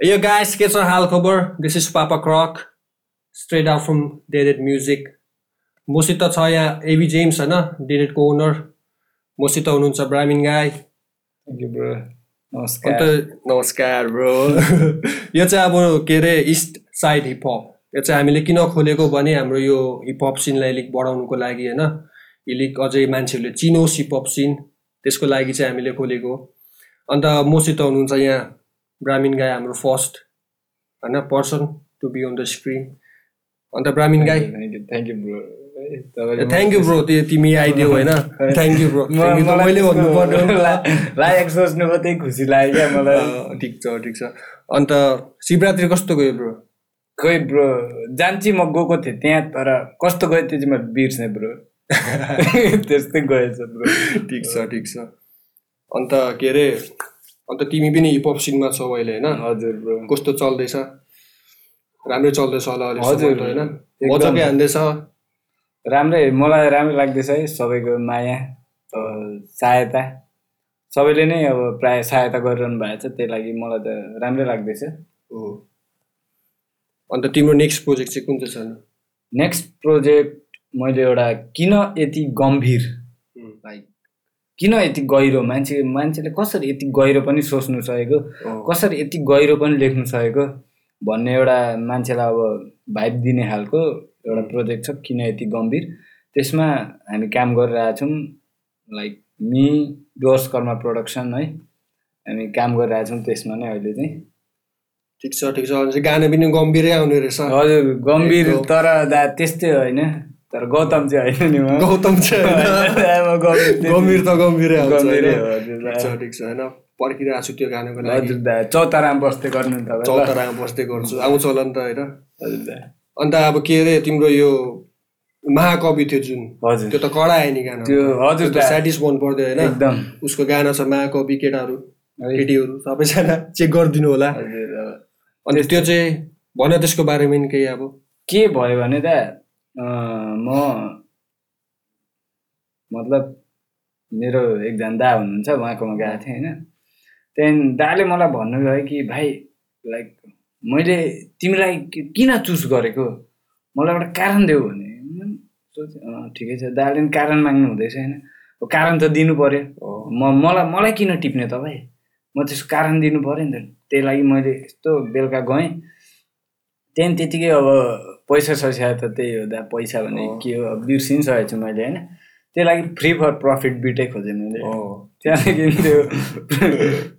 Yo guys के छ हाल खबर this is Papa Crack straight out from डेडेड music मसित छ यहाँ एबी जेम्स होइन डेडेडको ओनर मसित हुनुहुन्छ ब्राह्मिन गाई अन्त नमस्कार नमस्कार ब्रो यो चाहिँ अब के अरे इस्ट साइड हिपहप यो चाहिँ हामीले किन खोलेको भने हाम्रो यो हिपहप सिनलाई अलिक बढाउनुको लागि होइन अलिक अझै मान्छेहरूले चिनोस् हिपहप सिन त्यसको लागि चाहिँ हामीले खोलेको। अन्त मसित हुनुहुन्छ यहाँ ब्राह्मिन गाई हाम्रो फर्स्ट होइन person to be on the screen अन्त Brahmin guy thank you bro thank you bro त्यो तिमी आइदियो होइन थ्याङ्क यू ब्रो म- मैले भन्नु पर्यो ला- लायक सोच्नुको त्यही खुसी लाग्यो क्या मलाई ठिक छ ठिक छ अन्त शिवरात्रि कस्तो गयो ब्रो खोइ ब्रो जान चाहिँ म गएको थिएँ त्यहाँ तर कस्तो गयो त्यो चाहिँ मैले बिर्सेँ ब्रो त्यस्तै गएछ ब्रो ठिक छ ठिक छ अन्त के अरे अन्त तिमी पनि हिपहप सिनमा छौ अहिले होइन? हजुर कस्तो चल्दैछ? राम्रै चल्दैछ होला हजुर। होइन। मजाकै। हान्दैछ। राम्रै मलाई राम्रो लाग्दैछ है सबैको माया सहायता। सबैले नै अब प्राय सहायता गरिरहनु भएको छ त्यही लागि मलाई त राम्रै लाग्दैछ। हो। अन्त तिम्रो नेक्स्ट प्रोजेक्ट चाहिँ कुन चाहिँ छ? नेक्स्ट प्रोजेक्ट मैले एउटा किन यति गम्भीर किन यति गहिरो? मान्छे मान्छेले कसरी यति गहिरो पनि सोच्नु सकेको? कसरी यति गहिरो पनि लेख्नु सकेको? भन्ने एउटा मान्छेलाई अब भाइब दिने खालको एउटा प्रोजेक्ट छ किन यति गम्भीर? त्यसमा हामी काम गरिरहेछौँ like me doors Karma production है। हामी काम गरिरहेछौँ त्यसमा नै अहिले चाहिँ। ठिक छ ठिक छ। गाना पनि गम्भीरै आउने रहेछ। हजुर गम्भीर। तर दा त्यस्तै होइन। तर गौतम चाहिँ होइन नि गौतम चाहिँ गम्भीर त गम्भीरै ठिक। छ होइन पर्खिरहेको छु त्यो गानाको लागि चौतारामा बस्दै गर्नु ल। चौतारामा बस्दै गर्छु आउँछ होला नि त होइन अन्त अब के अरे तिम्रो यो महाकवि थियो जुन हजुर त्यो त कडा आयो नि गाना त्यो हजुर स्याटिस मन पर्यो होइन एकदम. उसको गाना छ महाकवि केटाहरू। केटीहरू सबैजना चेक गरिदिनु होला अनि त्यो चाहिँ भन त्यसको बारेमा केही अब के भयो भने त म मतलब मेरो एकजना दा हुनुहुन्छ उहाँकोमा गएको थिएँ होइन? त्यहाँदेखि दाले मलाई भन्नुभयो कि भाइ लाइक मैले तिमीलाई किन चुज गरेको? मलाई एउटा कारण देऊ भने। सोचेँ ठिकै छ। दाले नि कारण माग्नु हुँदैछ होइन? कारण त दिनु पर्यो। म मलाई मलाई किन टिप्ने तपाईँ? म त्यसको कारण दिनु पऱ्यो नि त। त्यही लागि मैले यस्तो बेलुका गएँ। त्यहाँदेखि त्यतिकै अब पैसा सस्या त त्यही हो दा पैसा भने। के हो अब बिर्सिसकेको छु मैले होइन त्यही लागि फ्री फर प्रफिट बिटै खोजेँ मैले त्यहाँदेखि त्यो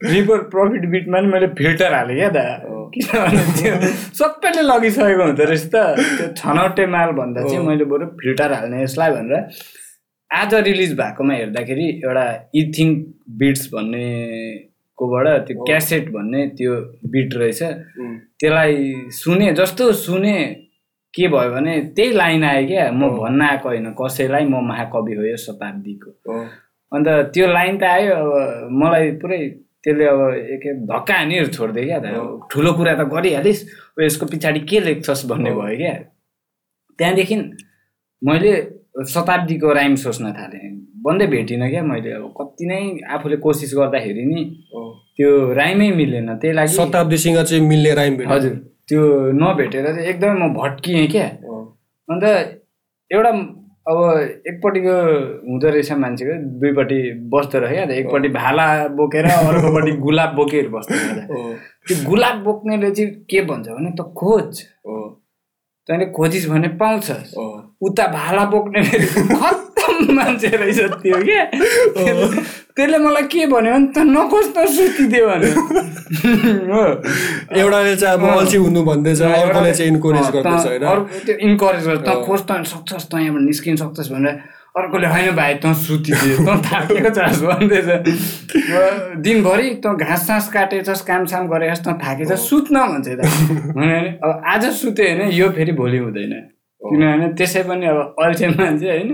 फ्री फर प्रफिट बिटमा नि मैले फिल्टर हालेँ क्या दा। किनभने त्यो सबैले लगिसकेको हुँदो रहेछ त त्यो छनौटे माल भन्दा चाहिँ। मैले बरु फिल्टर हाल्ने यसलाई भनेर आज रिलिज भएकोमा हेर्दाखेरि एउटा इथिङ बिट्स भन्ने कोबाट त्यो। क्यासेट भन्ने त्यो बिट रहेछ त्यसलाई सुने जस्तो सुने के भयो भने त्यही लाइन आयो क्या। म। भन्न आएको होइन कसैलाई म महाकवि हो यो शताब्दीको। अन्त त्यो लाइन त आयो अब मलाई पुरै त्यसले अब एक धक्का हानिहरू छोडिदियो क्या त। ठुलो कुरा त गरिहालिस् यसको पछाडि के लेख्छस् भन्ने। भयो क्या। त्यहाँदेखि मैले शताब्दीको राइम सोच्न थालेँ। बन्दै भेटिनँ क्या मैले अब कति नै आफूले कोसिस गर्दाखेरि नि। त्यो राइमै मिलेन। त्यही लागि शताब्दीसँग चाहिँ मिल्ने राइम हजुर। त्यो नभेटेर चाहिँ एकदमै म भट्किएँ क्या। अन्त एउटा अब एकपट्टिको हुँदो रहेछ मान्छेको दुईपट्टि बस्दो रहेछ क्या एकपट्टि भाला बोकेर अर्कोपट्टि गुलाब बोकेर बस्दो रहेछ। त्यो गुलाब बोक्नेले चाहिँ के भन्छ भने त खोज। अँ, तैँले खोजिस् भने पाउँछस् अँ। उता भाला बोक्ने खत्तम मान्छे रहेछ त्यो क्या। त्यसले- मलाई के भन्यो भने त नखोज त सुतिदियो भने हो। एउटाले चाहिँ अब। अल्छी हुनु भन्दैछ अर्कोले चाहिँ इन्करेज गर्दैछ होइन? त्यो इन्करेज गर्छ त सक्छस् त यहाँबाट निस्किन सक्छस् भनेर अर्कोले होइन भाइ तँ सुतिदियो तँ थाकेको छस् भन्दैछ। दिनभरि तँ घाँस सास काटेछस् कामसाम गरेछस् तँ थाकेछस् सुत्न भन्छ त। भने अब आज सुत्यो भने यो फेरि भोलि हुँदैन। किनभने त्यसै पनि अब अल्छे मान्छे होइन।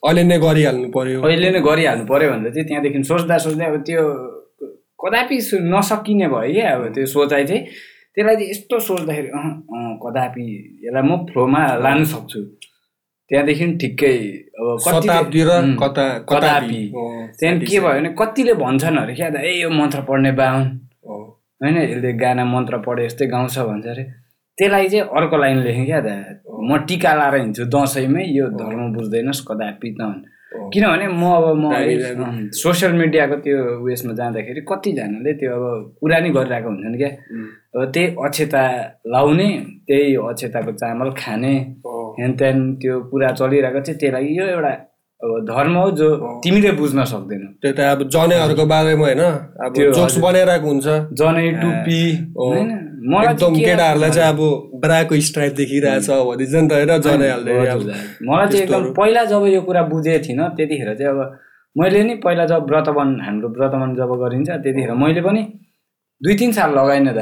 अहिले नै गरिहाल्नु पर्यो। अहिले नै गरिहाल्नु पऱ्यो भनेर चाहिँ त्यहाँदेखि सोच्दा सोच्दै अब त्यो कदापि नसकिने भयो क्या अब त्यो सोचाइ चाहिँ। त्यसलाई चाहिँ यस्तो सोच्दाखेरि अँ अँ कदापि यसलाई म फ्लोमा लानु सक्छु। त्यहाँदेखि ठिक्कै अब कता कदापि। त्यहाँदेखि के भयो भने कतिले भन्छन् अरे क्या ए यो मन्त्र पढ्ने बाहुन। होइन यसले गाना मन्त्र पढे जस्तै गाउँछ भन्छ अरे। त्यसलाई चाहिँ अर्को लाइन लेखेँ क्या म टिका लाएर हिँड्छु दसैँमै यो धर्म बुझ्दैनस् कदापि त भन्। किनभने म अब म सोसियल मिडियाको त्यो उयसमा जाँदाखेरि कतिजनाले त्यो अब कुरा नि गरिरहेको हुन्छन् क्या। अब त्यही अक्षता लाउने त्यही अक्षताको चामल खाने हेन त्यहाँ त्यो कुरा चलिरहेको चाहिँ त्यही लागि यो एउटा अब धर्म हो जो तिमीले बुझ्न सक्दैनौ। त्यो त अब जनेहरूको बारेमा होइन। अब जोक्स बनाइरहेको हुन्छ। जनै टुप्पी। होइन? एकदम केटाहरूलाई चाहिँ अब ब्राको स्ट्राइप देखिरहेछ नि त होइन जनाइहाल्दै मलाई चाहिँ एकदम पहिला जब यो कुरा बुझेको थिइनँ त्यतिखेर चाहिँ अब मैले नि पहिला जब व्रतबन हाम्रो व्रतबन जब गरिन्छ त्यतिखेर मैले पनि दुई तिन साल लगाइनँ त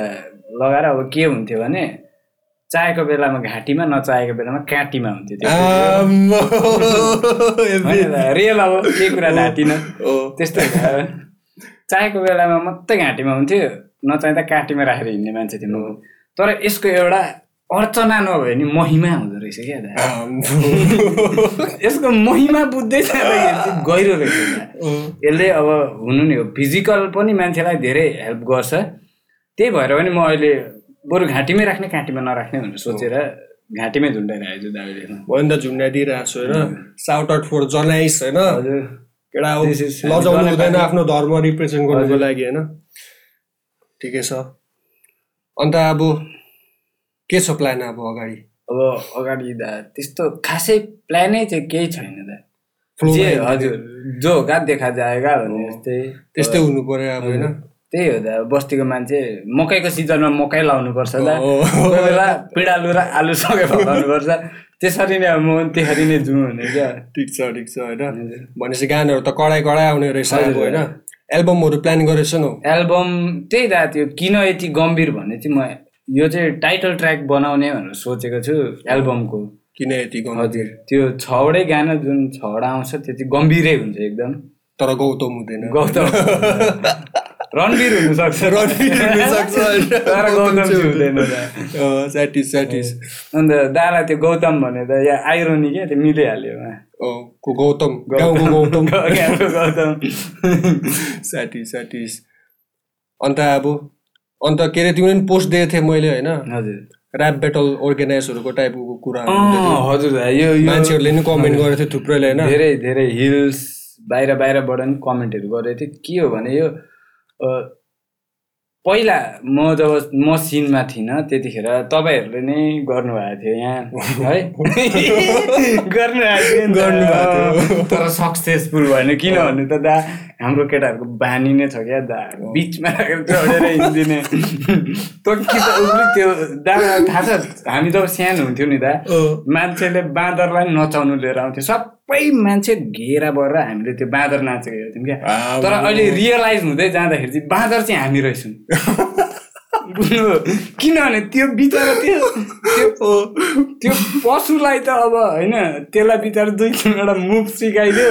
लगाएर अब के हुन्थ्यो भने चाहेको बेलामा घाँटीमा नचाहेको बेलामा काँटीमा हुन्थ्यो रियल अब केही कुरा ढाँटिनँ। त्यस्तो। चाहेको बेलामा मात्रै घाँटीमा हुन्थ्यो। नचाहिँदा काँटीमा राखेर हिँड्ने मान्छे थियो म। तर यसको एउटा अर्चना नभए नि महिमा हुँदो रहेछ क्या। यसको महिमा बुझ्दै जाँदाखेरि गहिरो रहेछ। यसले अब हुनु नि हो फिजिकल पनि मान्छेलाई धेरै हेल्प गर्छ। त्यही भएर पनि म अहिले बरु घाँटीमै राख्ने काँटीमा नराख्ने भनेर सोचेर घाँटीमै झुन्डाइरहेको छु भयो नि त झुन्डाइदिइरहेको छु होइन? साउट आउट फोर जनाइस होइन? लजाउनु हुँदैन आफ्नो धर्म रिप्रेजेन्ट गर्नुको लागि होइन? ठिकै छ। अन्त अब के छ प्लान अब अगाडि? अब अगाडि दा त्यस्तो खासै प्लानै चाहिँ केही छैन दा। जे हजुर जो होगा देखा जाएगा भने जस्तै त्यस्तै। हुनु पर्यो अब होइन। त्यही हो दा बस्तीको मान्छे मकैको सिजनमा मकै लाउनु पर्छ दा। हो। कोही बेला पिँडालु र आलु सँगै फलाउनु पर्छ त्यसरी नै अब म पनि त्यसरी नै जाउँ भने क्या। ठिक छ ठिक छ होइन। भनेपछि गानाहरू त कडाइ कडाइ आउने रहेछ होइन। एल्बमहरू प्लान गरेछौ एल्बम त्यही दा त्यो किन यति गम्भीर भन्ने चाहिँ म यो चाहिँ टाइटल ट्र्याक बनाउने भनेर सोचेको छु एल्बमको। किन यति हजुर त्यो छवटै गाना जुन छवटा आउँछ त्यो चाहिँ गम्भीरै हुन्छ एकदम। तर गौतम हुँदैन। गौतम। रणवीर हुनसक्छ रणवीर हुनसक्छ। स्याटिस स्याटिस अन्त दादा त्यो गौतम भने त या आइरोनी क्या त्यो मिलिहाल्यो। गौतम? गौतम। गौतम। स्याटिस स्याटिस अन्त अब अन्त के अरे तिमीले पनि पोस्ट दिएको थिएँ मैले होइन? हजुर। ऱ्याप बेटल अर्गनाइजहरूको टाइपको अँ, हजुर यो मान्छेहरूले नि कमेन्ट गरेको थियो थुप्रैले होइन? धेरै धेरै हिल्स बाहिर बाहिरबाट नि कमेन्टहरू गरेको थियो। के हो भने यो पहिला म जब म सिनमा थिइनँ त्यतिखेर तपाईँहरूले नै गर्नुभएको थियो यहाँ है? गर्नुभएको थियो। गर्नुभएको। तर सक्सेसफुल भएन। किनभने त दा हाम्रो केटाहरूको बानी नै छ क्या दा। बिचमा राखेर चढेर हिँडिदिने। तँ त्यो दा थाहा छ हामी जब सानो हुन्थ्यो नि दा मान्छेले बाँदरलाई नचाउनु लिएर आउँथ्यो। सबै मान्छे घेरा भएर हामीले त्यो बाँदर नाचेको हेर्थ्यौँ क्या। तर अहिले रियलाइज हुँदै जाँदाखेरि चाहिँ बाँदर चाहिँ हामी रहेछौँ किनभने त्यो बिचरा त्यो त्यो त्यो पशुलाई त अब होइन त्यसलाई बिचरा दुई तिनवटा मुभ सिकाइदियो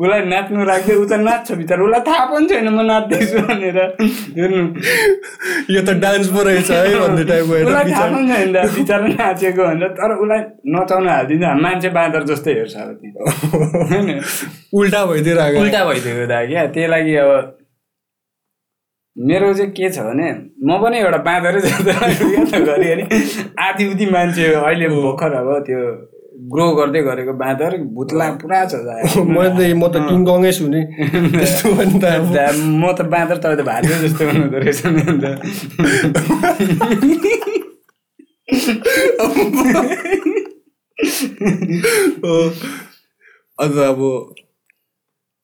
उसलाई नाच्नु राख्यो ऊ त नाच्छ बिचरा। उसलाई थाहा पनि छैन म नाच्दैछु भनेर। हेर्नु। यो त डान्स पो रहेछ है भन्ने टाइपको उसलाई थाहा। पनि छैन बिचरा नाचेको भनेर। तर उसलाई नचाउन हालिदिन्छ। मान्छे बाँदर जस्तै हेर्छ अब त्यो। होइन। उल्टा भइदिइरहेको। उल्टा भइदिएको दा क्या। त्यही लागि अब मेरो चाहिँ के छ भने म पनि एउटा बाँदरै जस्तो घरिघरि आधी उधी मान्छे अहिले भर्खर अब त्यो ग्रो गर्दै गरेको बाँदर भुत्ला पुरा छ। म त म त छु नि। त म त बाँदर तपाईँ त भाले जस्तो हुनुहुँदो रहेछ नि अन्त। अन्त अब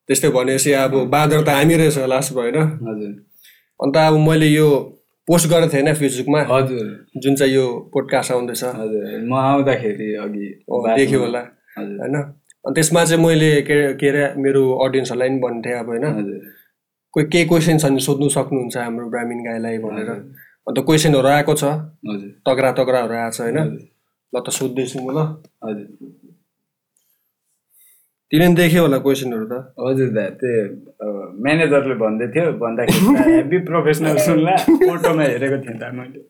त्यस्तै भनेपछि अब बाँदर त हामी रहेछ लास्ट होइन? हजुर। अन्त अब मैले यो पोस्ट गरेको थिएँ होइन फेसबुकमा। हजुर। जुन चाहिँ यो पोडकास्ट आउँदैछ। हजुर म आउँदाखेरि अघि देख्यो होला। होइन? अनि त्यसमा चाहिँ मैले के के अरे मेरो अडियन्सहरूलाई पनि भन्थेँ अब होइन। कोही केही क्वेसन छ भने सोध्नु सक्नुहुन्छ हाम्रो ब्राह्मीण गाईलाई भनेर। अन्त क्वेसनहरू आएको छ। तगरा तगराहरू आएको छ होइन। ल त सोध्दैछु म ल। हजुर। तिमीले पनि देख्यो होला क्वेसनहरू त। हजुर दा त्यो म्यानेजरले भन्दै थियो भन्दाखेरि हेभी प्रोफेसनल सुन्ला फोटोमा हेरेको थिएँ दा मैले।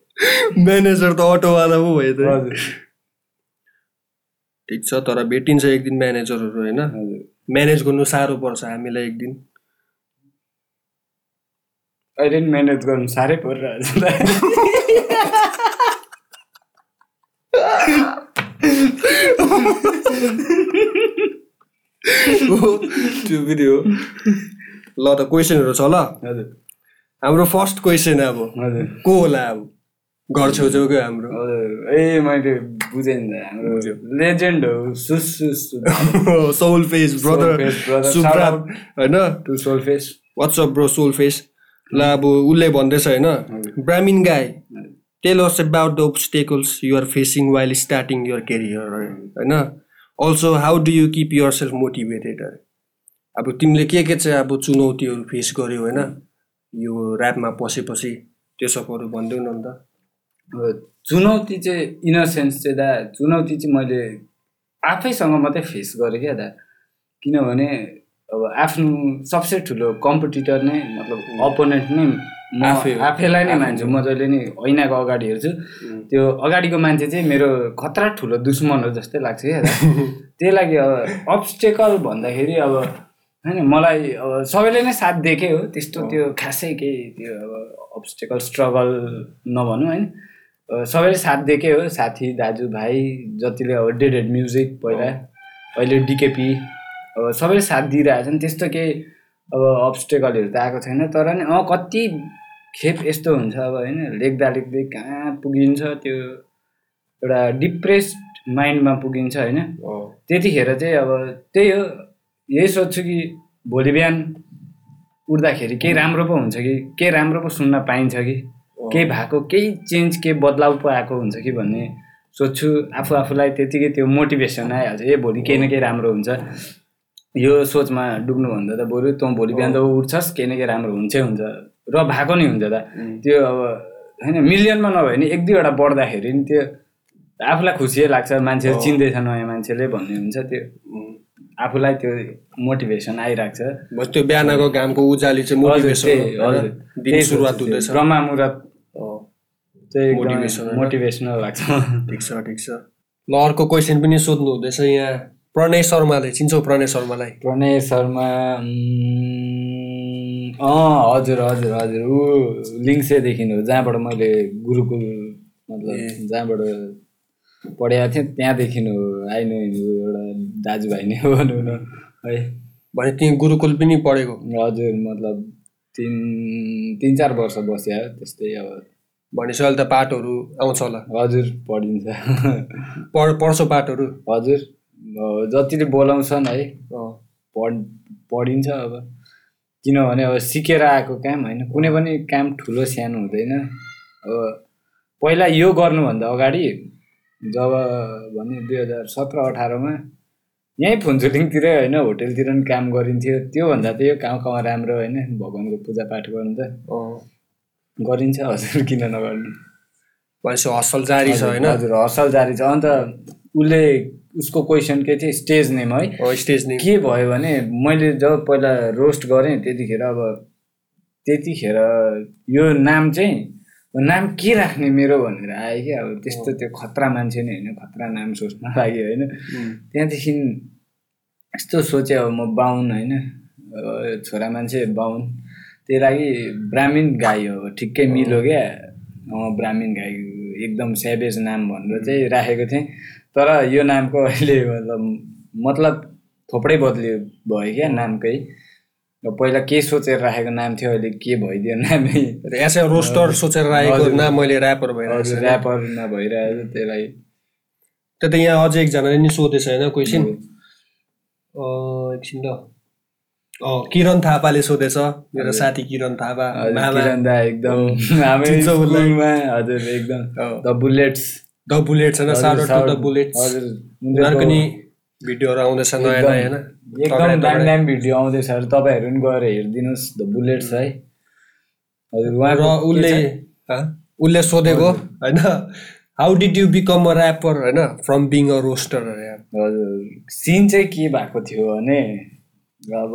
म्यानेजर त अटोवाला पो भयो त। हजुर। ठिक छ तर भेटिन्छ एक दिन म्यानेजरहरू होइन? हजुर। म्यानेज गर्नु साह्रो पर्छ हामीलाई एक दिन। अहिले नि म्यानेज गर्नु साह्रै परिरहेको छ त्यो भिडियो ल त क्वेसनहरू छ ल। हजुर। हाम्रो फर्स्ट क्वेसन अब। हजुर। को होला अब? घर छेउछेउकै हाम्रो। ए मैले बुझेँ नि हाम्रो लेजेन्ड हो सुस सोल फेस ब्रदर. सुब्रा होइन? To soul face WhatsApp bro soul face ल अब उसले भन्दैछ होइन? Brahmin guy tell us about the obstacles you are facing while starting your career होइन? Also how do you keep yourself motivated अरे अब तिमीले के के चाहिँ अब चुनौतीहरू फेस गर्यौ होइन? यो ऱ्यापमा पसेपछि त्यो सबहरू भनिदेऊ न अन्त। चुनौती चाहिँ इन सेन्स चाहिँ दा चुनौती चाहिँ मैले आफैसँग मात्रै फेस गरेँ क्या दा। किनभने अब आफ्नो सबसे ठुलो कम्पिटिटर नै मतलब अपोनेन्ट नै आफै। आफैलाई नै मान्छु। म जहिले नि ऐनाको अगाडि हेर्छु। त्यो अगाडिको मान्छे चाहिँ मेरो खतरा ठुलो दुश्मन हो जस्तै लाग्छ क्या। त्यही लागि अब अब्स्टेकल भन्दाखेरि अब होइन मलाई अब सबैले नै साथ दिएकै हो। त्यस्तो त्यो खासै केही त्यो अब अब्स्टेकल स्ट्रगल नभनौँ होइन। सबैले साथ दिएकै हो। साथी दाजुभाइ जतिले अब डेड हेड म्युजिक पहिला अहिले डिकेपी अब सबैले साथ दिइरहेछन्। त्यस्तो केही अब अब्स्टेकलहरू त आएको छैन तर नि अँ कति खेप यस्तो हुन्छ अब होइन लेख्दा लेख्दै कहाँ पुगिन्छ त्यो एउटा डिप्रेस्ड माइन्डमा पुगिन्छ होइन। त्यतिखेर चाहिँ अब त्यही हो यही सोध्छु कि भोलि बिहान उठ्दाखेरि केही राम्रो पो हुन्छ कि केही राम्रो पो सुन्न पाइन्छ कि केही भएको केही चेन्ज केही बदलाउ पो आएको हुन्छ कि भन्ने सोध्छु आफू आफूलाई त्यतिकै त्यो मोटिभेसन आइहाल्छ ए भोलि केही न केही राम्रो हुन्छ। यो सोचमा डुब्नुभन्दा त बरु तँ भोलि बिहान त उठ्छस् केही न केही राम्रो हुन्छै हुन्छ। र भएको नि हुन्छ त। त्यो अब होइन मिलियनमा नभए नि एक दुईवटा बढ्दाखेरि नि त्यो आफूलाई खुसी लाग्छ। मान्छे चिन्दैछ नयाँ मान्छेले भन्ने हुन्छ त्यो। आफूलाई त्यो मोटिभेसन आइरहेको छ। त्यो बिहानको घामको उजाली चाहिँ मोटिभेसन सुरुवात हुँदैछ। ब्रह्मा मुरत चाहिँ? मोटिभेसनल लाग्छ। ठिक छ ठिक छ। ल अर्को क्वेसन पनि सोध्नु हुँदैछ यहाँ। प्रणय शर्माले चिन्छौ प्रणय शर्मालाई? प्रणय शर्मा अँ हजुर हजुर हजुर ऊ लिङ्सेदेखि हो जहाँबाट मैले गुरुकुल मतलब जहाँबाट पढेको थिएँ त्यहाँदेखि हो आइनो एउटा दाजुभाइ नै हो भनौँ न है। भने तिमी गुरुकुल पनि पढेको? हजुर मतलब तिन तिन चार वर्ष बस्यो त्यस्तै अब। भनेपछि अहिले त पाठहरू आउँछ होला। हजुर पढिन्छ। पढ पढ्छौ पाठहरू? हजुर। जतिले बोलाउँछन् है पढ पढिन्छ अब। किनभने अब सिकेर आएको काम होइन कुनै पनि काम ठुलो सानो हुँदैन। अब पहिला यो गर्नुभन्दा अगाडि जब भने दुई हजार सत्र अठारमा यहीँ फुन्चुलिङतिरै होइन होटेलतिर पनि काम गरिन्थ्यो। त्योभन्दा त यो कहाँ कहाँ राम्रो होइन भगवान्को पूजापाठ गर्नु त। गरिन्छ हजुर किन नगर्नु। भनेपछि हसल जारी छ होइन। हजुर हसल जारी छ। अन्त उसले उसको क्वेसन के थियो स्टेज नेम है। स्टेज नै के भयो भने मैले जब पहिला रोस्ट गरेँ त्यतिखेर अब त्यतिखेर यो नाम चाहिँ नाम के राख्ने मेरो भनेर आयो क्या। अब त्यस्तो त्यो खतरा मान्छे नै होइन खतरा नाम सोच्न लाग्यो होइन। त्यहाँदेखि यस्तो सोचेँ अब म बाहुन होइन। छोरा मान्छे बाहुन। त्यही लागि ब्राह्मीण गाई हो ठिक्कै मिल्यो क्या। ब्राह्मीण गाई एकदम सेभेज नाम भनेर चाहिँ राखेको थिएँ। तर यो नामको अहिले मतलब मतलब थोप्रै बदली भयो क्या नामकै। पहिला के सोचेर राखेको नाम थियो अहिले के भइदियो नामै। एज ए रोस्टर सोचेर राखेको ना मैले ऱ्यापर भइरहेको ऱ्यापरमा भइरहेको लागि त्यो त यहाँ अझै एकजनाले नि सोधेछ होइन क्वेसन एकछिन ल। किरण थापाले सोधेछ मेरो साथी किरण थापा किरण दा एकदम हामी? स्कुलमा हजुर एकदम। The bullets. द बुलेट्स होइन साउट टु द बुलेट्स हजुर उनीहरूको नि भिडियोहरू आउँदैछ नयाँ नयाँ होइन? एकदम दामी दामी भिडियो आउँदैछ। तपाईँहरू पनि गएर हेरिदिनुहोस् द बुलेट्स है। हजुर र उहाँको उसले? उसले सोधेको होइन? How did you become a rapper होइन? फ्रम बिङ अ रोस्टर हजुर। सिन चाहिँ के भएको थियो भने अब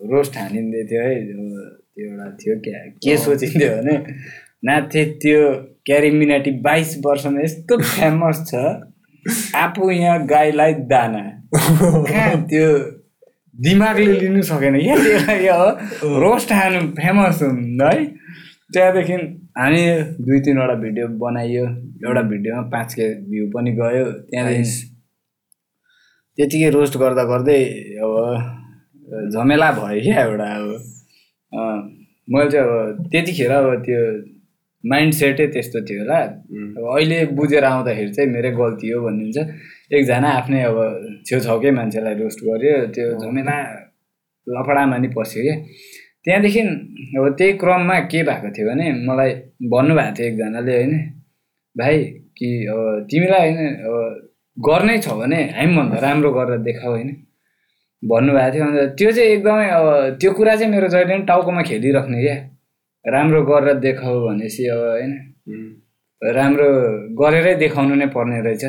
रोस्ट हानिँदै थियो है त्यो एउटा थियो क्या। के सोचिन्थ्यो भने नाथे त्यो क्यारी मिनाटी बाइस वर्षमा यस्तो फेमस छ आफू यहाँ गाईलाई दाना। कहाँ त्यो दिमागले लिनु सकेन। क्या त्यसलाई अब रोस्ट हानु फेमस हुनु है। त्यहाँदेखि हामी दुई तिनवटा भिडियो बनाइयो। एउटा भिडियोमा पाँच के भ्यू पनि गयो। त्यहाँदेखि त्यतिकै रोस्ट गर्दा गर्दै अब झमेला भयो क्या एउटा अब। मैले चाहिँ अब त्यतिखेर अब त्यो माइन्ड सेटै त्यस्तो थियो होला। अब अहिले बुझेर आउँदाखेरि चाहिँ मेरै गल्ती हो भन्ने हुन्छ। एकजना आफ्नै अब छेउछाउकै मान्छेलाई रोस्ट गर्यो त्यो झमेला लफडामा नि पस्यो क्या। त्यहाँदेखि अब त्यही क्रममा के भएको थियो भने मलाई भन्नुभएको थियो एकजनाले होइन भाइ कि अब तिमीलाई होइन अब गर्नै छ भने हामीभन्दा राम्रो गरेर देखाऊ होइन। भन्नुभएको थियो। अन्त त्यो चाहिँ एकदमै अब त्यो कुरा चाहिँ मेरो जहिले पनि टाउकोमा खेलिराख्ने क्या राम्रो गरेर देखाऊ भनेपछि अब होइन। राम्रो गरेरै देखाउनु नै पर्ने रहेछ।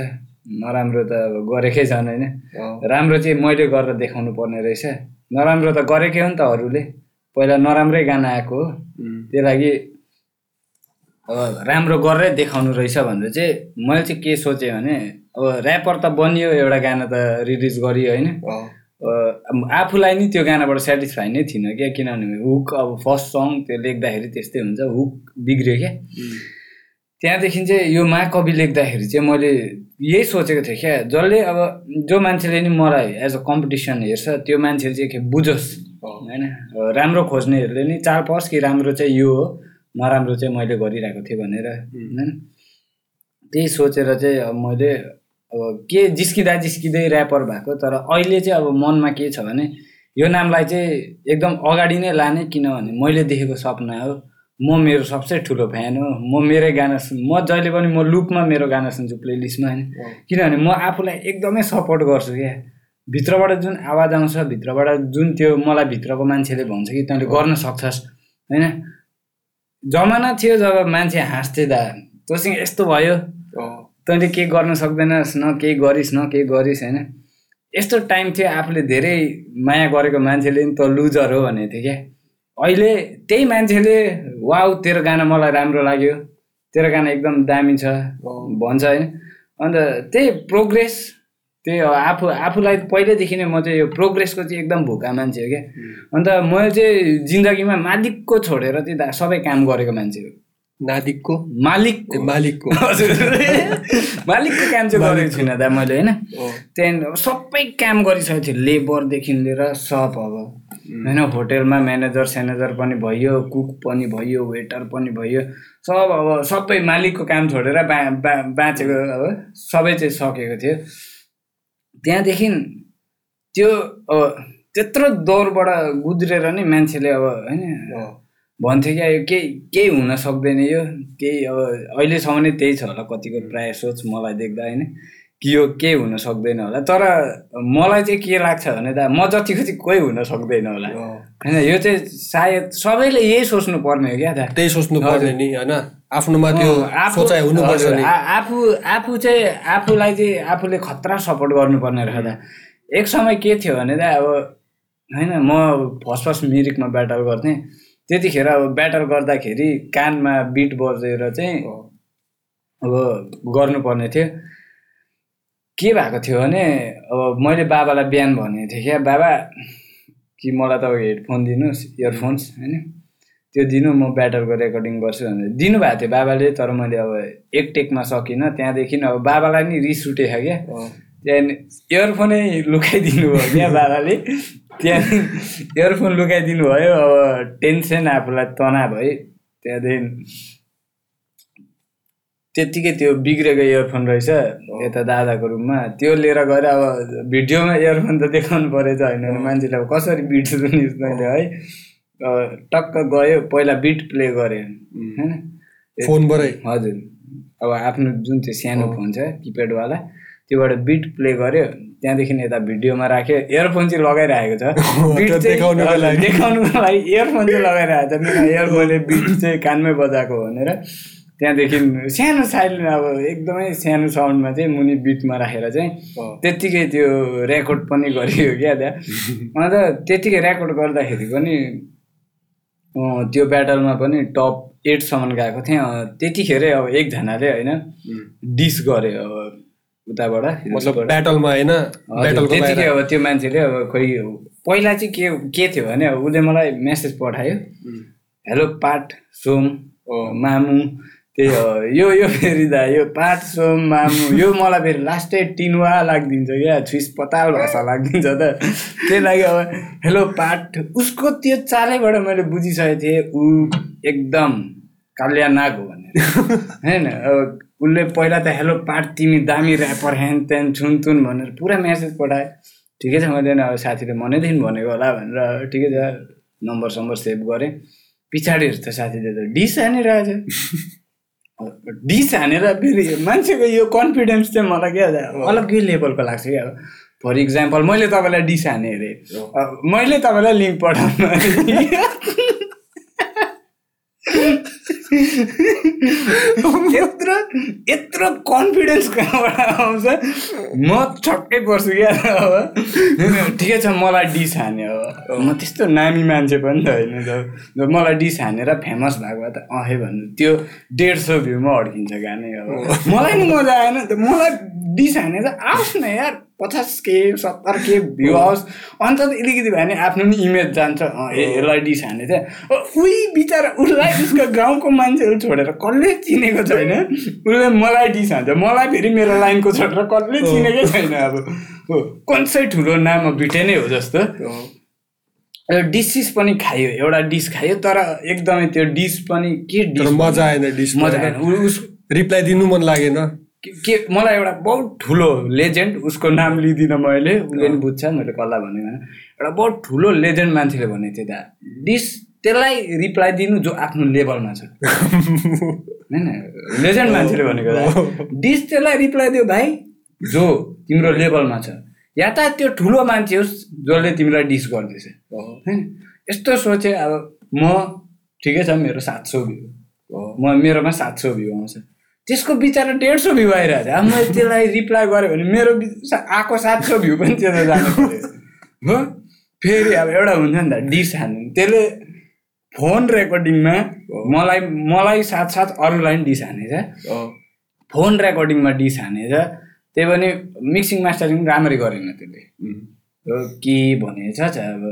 नराम्रो त अब गरेकै छन् होइन। राम्रो चाहिँ मैले गरेर देखाउनु पर्ने रहेछ। नराम्रो त गरेकै हो नि त अरूले। पहिला नराम्रै गाना आएको हो। त्यही लागि अब राम्रो गरेरै देखाउनु रहेछ भनेर चाहिँ मैले चाहिँ के सोचेँ भने अब ऱ्यापर त बनियो एउटा गाना त रिलिज गरियो होइन। आफूलाई नि त्यो गानाबाट सेटिस्फाई नै थिइनँ क्या किनभने हुक अब फर्स्ट सङ त्यो लेख्दाखेरि त्यस्तै हुन्छ हुक बिग्रियो क्या। त्यहाँदेखि चाहिँ यो महाकवि लेख्दाखेरि चाहिँ मैले यही सोचेको थिएँ क्या जसले अब जो मान्छेले नि मलाई एज अ कम्पिटिसन हेर्छ त्यो मान्छेले चाहिँ के बुझोस् होइन? राम्रो खोज्नेहरूले नि चाल पाओस् कि राम्रो चाहिँ यो हो नराम्रो चाहिँ मैले गरिरहेको थिएँ भनेर होइन? त्यही सोचेर चाहिँ अब मैले अब के जिस्किँदा जिस्किँदै ऱ्यापर भएको तर अहिले चाहिँ अब मनमा के छ भने यो नामलाई चाहिँ एकदम अगाडि नै लाने किनभने मैले देखेको सपना हो। म मेरो सबसे ठुलो फ्यान हो। म मेरै गाना सुन म जहिले पनि म लुपमा मेरो गाना सुन्छु प्लेलिस्टमा होइन। किनभने म आफूलाई एकदमै सपोर्ट गर्छु क्या। भित्रबाट जुन आवाज आउँछ भित्रबाट जुन त्यो मलाई भित्रको मान्छेले भन्छ कि तैँले गर्न सक्छस् होइन? जमाना थियो जब मान्छे हाँस्थे दा तँसँग यस्तो भयो। तैँले केही गर्न सक्दैनस् न केही गरिस् न केही गरिस् होइन? यस्तो टाइम थियो आफूले धेरै माया गरेको मान्छेले नि त लुजर हो भनेको थियो क्या। अहिले त्यही मान्छेले वाउ तेरो गाना मलाई राम्रो लाग्यो। तेरो गाना एकदम दामी छ भन्छ होइन? अन्त त्यही प्रोग्रेस त्यही हो आफू आफूलाई पहिल्यैदेखि नै म चाहिँ यो प्रोग्रेसको चाहिँ एकदम भोका मान्छे हो क्या। अन्त मैले चाहिँ जिन्दगीमा मालिकको छोडेर चाहिँ सबै काम गरेको मान्छे हो। नादिकको? मालिक मालिकको। हजुर। मालिकको काम चाहिँ गरेको छुइनँ दा मैले होइन। त्यहाँदेखि अब सबै काम गरिसकेको थियो लेबरदेखि लिएर सब अब होइन? होटेलमा म्यानेजर स्यानेजर पनि भयो कुक पनि भयो वेटर पनि भयो सब अब सबै मालिकको काम छोडेर बा बा बाँचेको अब सबै चाहिँ सकेको थियो। त्यहाँदेखि त्यो अब त्यत्रो दौरबाट गुद्रेर नै मान्छेले अब होइन। भन्थ्यो क्या यो केही केही हुन सक्दैन यो। केही अब अहिलेसम्म नै त्यही छ होला कतिको प्रायः सोच मलाई देख्दा होइन? कि यो केही हुन सक्दैन होला। तर मलाई चाहिँ के लाग्छ भने त म जतिको चाहिँ कोही हुन सक्दैन होला। होइन यो चाहिँ सायद सबैले यही सोच्नु पर्ने हो क्या त त्यही सोच्नु पर्ने नि होइन? आफ्नोमा त्यो सोचाइ हुनुपर्छ आफू आफू चाहिँ आफूलाई चाहिँ आफूले खतरा सपोर्ट गर्नुपर्ने रहेछ त एक समय के थियो भने त अब होइन म फर्स्ट फर्स्ट मिरिकमा ब्याटल गर्थेँ। त्यतिखेर अब ब्याटल गर्दाखेरि कानमा बिट बजेर चाहिँ अब गर्नुपर्ने थियो। के भएको थियो भने अब मैले बाबालाई बिहान भनेको थिएँ क्या बाबा कि मलाई तपाईँको हेडफोन दिनुहोस् इयरफोन्स होइन? त्यो दिनु म ब्याटरको रेकर्डिङ गर्छु भनेर। दिनुभएको थियो बाबाले तर मैले अब एक टेकमा सकिनँ। त्यहाँदेखि अब बाबालाई नि रिस उठेको क्या। त्यहाँदेखि इयरफोनै लुकाइदिनु भयो क्या बाबाले। त्यहाँदेखि इयरफोन लुकाइदिनु भयो अब टेन्सन आफूलाई तनाव है त्यहाँदेखि। त्यत्तिकै त्यो बिग्रेको इयरफोन रहेछ यता दादाको रुममा। त्यो लिएर गएर अब भिडियोमा इयरफोन त देखाउनु परेछ होइन भने मान्छेले अब कसरी बिट तैँले है। अब टक्क गयो पहिला बिट प्ले गरेँ। होइन? फोनबाटै। हजुर। अब आफ्नो जुन त्यो सानो फोन छ किप्याडवाला त्योबाट बिट प्ले गर्यो त्यहाँदेखि यता भिडियोमा राख्यो। इयरफोन चाहिँ लगाइरहेको छ। बिट चाहिँ देखाउनुको लागि। इयरफोन चाहिँ लगाइरहेको छ। मेरो इयरफोनले बिट चाहिँ कानमै बजाएको भनेर। त्यहाँदेखि सानो साइलेन्ट अब एकदमै सानो साउन्डमा चाहिँ मुनि बिटमा राखेर चाहिँ। त्यत्तिकै त्यो रेकर्ड पनि गरियो क्या त्यहाँ। अन्त त्यत्तिकै रेकर्ड गर्दाखेरि पनि त्यो ब्याटलमा पनि टप एटसम्म गएको थिएँ। त्यतिखेरै अब एकजनाले होइन डिस गरे। अब उताबाट मतलब ब्याटलमा होइन त्यतिकै अब त्यो मान्छेले अब खोइ पहिला चाहिँ के के थियो भने अब उसले मलाई मेसेज पठायो। हेलो पाठ सोम ओ, मामु त्यही हो यो यो फेरि दा यो पाठ सोम मामु यो मलाई फेरि लास्टै टिनुवा लागिदिन्छ क्या छुइस पताल भाषा लागिदिन्छ त। त्यही लागि अब हेलो पाठ उसको त्यो चालैबाट मैले बुझिसकेको थिएँ ऊ एकदम कालिया नाग हो भनेर। होइन अब उसले पहिला त हेलो पाठ तिमी दामी ऱ्यापर ह्यान त्यान छुन तुन भनेर पुरा मेसेज पठाएँ। ठिकै छ मैले नि अब साथीले मनैदेखि भनेको होला भनेर ठिकै छ नम्बर सम्बर सेभ गरेँ। पछाडि हेर्छ साथीले त डिस हानिरहेछ। डिस हानेर फेरि मान्छेको यो कन्फिडेन्स चाहिँ मलाई क्या अलग्गै लेभलको लाग्छ क्या अब फर इक्जाम्पल मैले तपाईँलाई डिस हाने अरे। मैले तपाईँलाई लिङ्क पठाउनु। यत्रो यत्रो कन्फिडेन्स कहाँबाट आउँछ? म छक्कै पर्छु क्या अब। ठिकै छ मलाई डिस हाने अब म त्यस्तो नामी मान्छे पनि त होइन जब मलाई डिस हानेर फेमस भएको भए त अहे भन्नु। त्यो डेढ सौ भ्यूमा अड्किन्छ गानै अब। मलाई नि मजा आएन त। मलाई डिस हानेर आओस् न यार पचास के सत्तर के भ्यू आओस्। अन्त त अलिकति भए नि आफ्नो नि इमेज जान्छ। ए यसलाई डिस हाने थियो उही बिचरा उसलाई उसको गाउँको मान्छेहरू छोडेर कसले चिनेको छैन? उसले मलाई डिस हान्छ। मलाई फेरि मेरो लाइनको छोडेर कसले चिनेकै छैन अब। हो कन्सै ठुलो नाम ब्रिटेनै हो जस्तो। डिसिस पनि खायो एउटा डिस खायो तर एकदमै त्यो डिस पनि के डिस मजा आएन डिस मजा आएन। उस रिप्लाई दिनु मन लागेन। के- मलाई एउटा बहुत ठुलो लेजेन्ड उसको नाम लिँदिनँ मैले उसले पनि बुझ्छ मैले कसलाई होइन एउटा बहुत ठुलो लेजेन्ड मान्छेले भनेको थियो दा डिस त्यसलाई रिप्लाई दिनु जो आफ्नो लेभलमा छ। होइन? लेजेन्ड मान्छेले भनेको दा डिस त्यसलाई रिप्लाई दियो भाइ जो तिम्रो लेभलमा छ या त त्यो ठुलो मान्छे होस् जसले तिमीलाई डिस गर्दैछ। होइन? यस्तो सोचेँ अब म ठिकै छ मेरो सात सौ भ्यू। म मेरोमा सात सौ भ्यू आउँछ। त्यसको बिचरा डेढ सौ भ्यू आइरहेको थियो अब मैले त्यसलाई रिप्लाई गरेँ भने मेरो आएको सात सौ भ्यू पनि त्यसलाई जानु पऱ्यो। हो? फेरि अब एउटा हुन्छ नि त डिस हान्नु। त्यसले फोन रेकर्डिङमा मलाई मलाई साथसाथ अरूलाई पनि डिस हानेछ। फोन रेकर्डिङमा डिस हानेछ। त्यही पनि मिक्सिङ मास्टरिङ राम्ररी गरेन त्यसले। हो, के भनेछ अब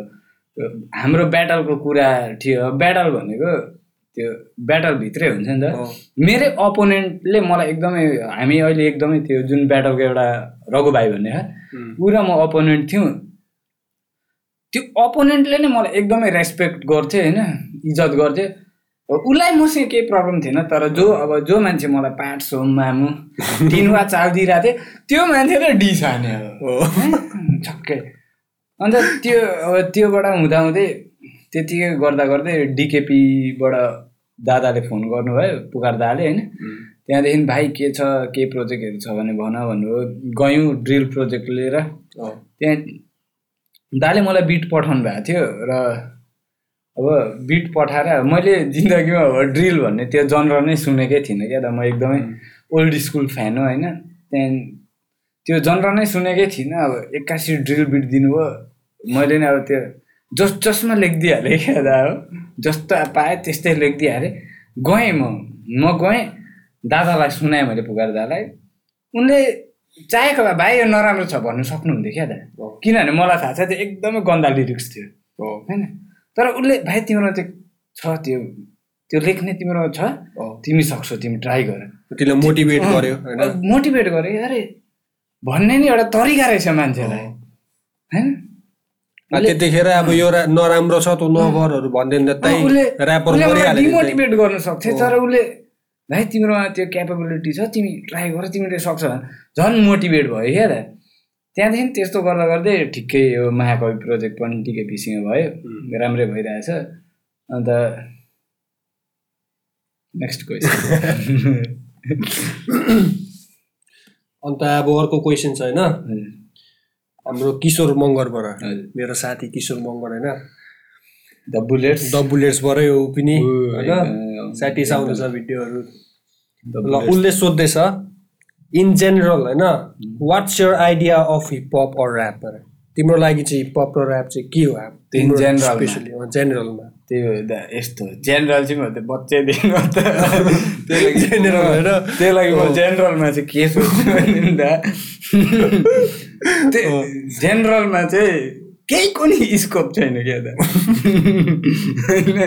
हाम्रो ब्याटलको कुरा थियो। ब्याटल भनेको त्यो ब्याटलभित्रै हुन्छ नि त। मेरै अपोनेन्टले मलाई एकदमै हामी अहिले एकदमै त्यो जुन ब्याटलको एउटा रघु भाइ भन्ने छ ऊ र म अपोनेन्ट थियौँ। त्यो अपोनेन्टले नै मलाई एकदमै रेस्पेक्ट गर्थ्यो होइन? इज्जत गर्थ्यो उसलाई मसँग केही प्रब्लम थिएन तर जो अब जो मान्छे मलाई पाँच सौ मामु तिनवा चाल दिइरहेको थिएँ त्यो मान्छेले डिस हान्यो अब। छक्कै। अन्त त्यो अब त्योबाट हुँदाहुँदै त्यतिकै गर्दा गर्दै डिकेपीबाट दादाले फोन गर्नुभयो पुकार दाले होइन? त्यहाँदेखि भाइ के छ? के प्रोजेक्टहरू छ भने भन भन्नुभयो गयौँ ड्रिल प्रोजेक्ट लिएर। त्यहाँ दाले मलाई बिट पठाउनु भएको थियो र अब बिट पठाएर मैले जिन्दगीमा अब ड्रिल भन्ने त्यो जनर नै सुनेकै थिइनँ क्या त। म एकदमै ओल्ड स्कुल फ्यान हो होइन? त्यहाँदेखि त्यो जनर नै सुनेकै थिइनँ। अब एक्कासी ड्रिल बिट दिनुभयो। मैले नै अब त्यो जस जसमा लेखिदिइहालेँ क्या दा हो। जस्तो पाएँ त्यस्तै लेखिदिइहालेँ। गएँ म। म गएँ। दादालाई सुनाएँ मैले पुकार दादालाई। उनले चाहेको भए भाइ यो नराम्रो छ भन्नु सक्नुहुन्थ्यो क्या दा। किनभने मलाई थाहा छ त्यो एकदमै गन्दा लिरिक्स थियो। होइन? तर उसले भाइ तिम्रोमा त्यो छ त्यो त्यो लेख्ने तिम्रो छ। तिमी सक्छौ तिमी ट्राई गर। त्यसले मोटिभेट गर्यो मोटिभेट गरे अरे भन्ने नि एउटा तरिका रहेछ मान्छेलाई। होइन? त्यतिखेर अब यो नराम्रो छ त नगरहरू त ऱ्यापर त्यही। डिमोटिभेट गर्न सक्थ्यो। तर उसले भाइ तिम्रोमा त्यो क्यापेबिलिटी छ तिमी ट्राई गर तिमीले सक्छ। झन् मोटिभेट भयो क्या त। त्यहाँदेखि त्यस्तो गर्दा गर्दै ठिकै यो महाकवि प्रोजेक्ट पनि ठिकै भिसिङ भयो। राम्रै भइरहेछ। अन्त नेक्स्ट क्वेसन अन्त अब अर्को क्वेसन छ होइन। हाम्रो किशोर मङ्गरबाट हजुर। मेरो साथी किशोर मङ्गर होइन? The bullets. द बुलेट्सबाटै हो पनि होइन। स्याटिस आउँदैछ भिडियोहरू। ल उसले सोध्दैछ इन जेनरल होइन? What's your idea of hip hop or rap तिम्रो लागि चाहिँ हिप हप र ऱ्याप चाहिँ के हो? मा। स्पेसली जेनरलमा त्यही दा यस्तो जेनरल चाहिँ म त बच्चैदेखि त। त्यही लागि General होइन? त्यही लागि म जेनरलमा चाहिँ के सोच्छु भने दा। त्यो जेनरलमा चाहिँ केहीको नि स्कोप छैन क्या त होइन?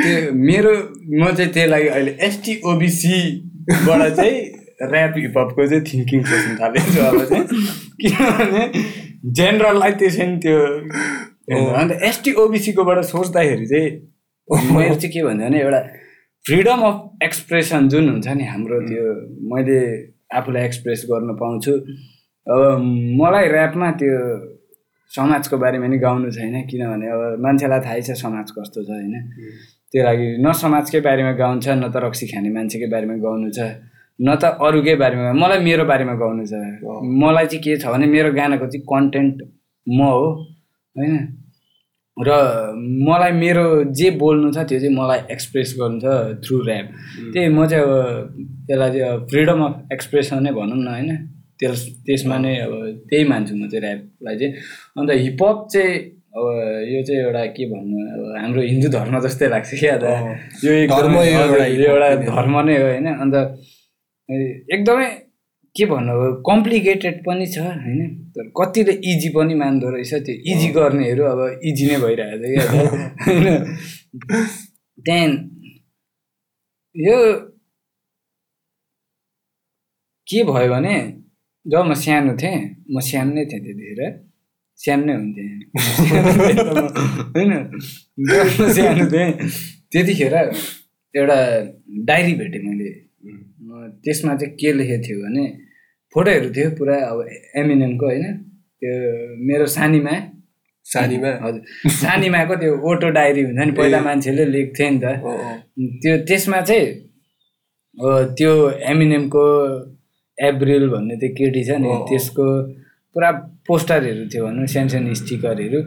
त्यो मेरो म चाहिँ त्यही लागि अहिले एसटी ओबिसीबाट चाहिँ ऱ्याप हिपहपको चाहिँ थिङ्किङ सोच्नु थालेको छु अब चाहिँ। किनभने जेनरललाई त्यसै त्यो अन्त एसटी ओबिसीकोबाट सोच्दाखेरि चाहिँ मेरो चाहिँ के भन्छ भने एउटा फ्रिडम अफ एक्सप्रेसन जुन हुन्छ नि हाम्रो त्यो मैले आफूलाई एक्सप्रेस गर्न पाउँछु। अब मलाई ऱ्यापमा त्यो समाजको बारेमा नि गाउनु छैन किनभने अब मान्छेलाई थाहै छ समाज कस्तो छ होइन। त्यो लागि न समाजकै बारेमा गाउनु छ न त रक्सी खाने मान्छेकै बारेमा गाउनु छ न त अरूकै बारेमा मलाई मेरो बारेमा गाउनु छ। मलाई चाहिँ के छ भने मेरो गानाको चाहिँ कन्टेन्ट म हो। होइन? र मलाई मेरो जे बोल्नु छ त्यो चाहिँ मलाई एक्सप्रेस गर्नु छ थ्रु ऱ्याप त्यही म चाहिँ अब त्यसलाई चाहिँ अब फ्रिडम अफ एक्सप्रेसन नै भनौँ न होइन? त्यस त्यसमा नै अब त्यही मान्छु म चाहिँ ऱ्यापलाई चाहिँ। अन्त हिपहप चाहिँ अब यो चाहिँ एउटा के भन्नु अब हाम्रो हिन्दू धर्म जस्तै लाग्छ क्या त। यो धर्म एउटा धर्म नै हो होइन? अन्त एकदमै के भन्नु अब कम्प्लिकेटेड पनि छ होइन? तर कतिले इजी पनि मान्दो रहेछ त्यो इजी गर्नेहरू अब इजी नै भइरहेको छ क्या। होइन? त्यहाँदेखि यो के भयो भने जब म सानो थिएँ म सानो नै थिएँ त्यतिखेर। सानो नै हुन्थेँ। होइन? जब म सानो थिएँ त्यतिखेर एउटा डायरी भेटेँ मैले। त्यसमा चाहिँ के लेखेको थियो भने फोटोहरू थियो पुरा अब एमिनेमको होइन? त्यो मेरो सानीमा। सानीमा? हजुर। सानीमाको त्यो ओटो डायरी हुन्छ नि पहिला मान्छेले लेख्थ्यो नि त। त्यो त्यसमा चाहिँ त्यो एमिनेमको एप्रिल भन्ने त्यो केटी छ नि। त्यसको पुरा पोस्टरहरू थियो भनौँ सानो सानो स्टिकरहरू।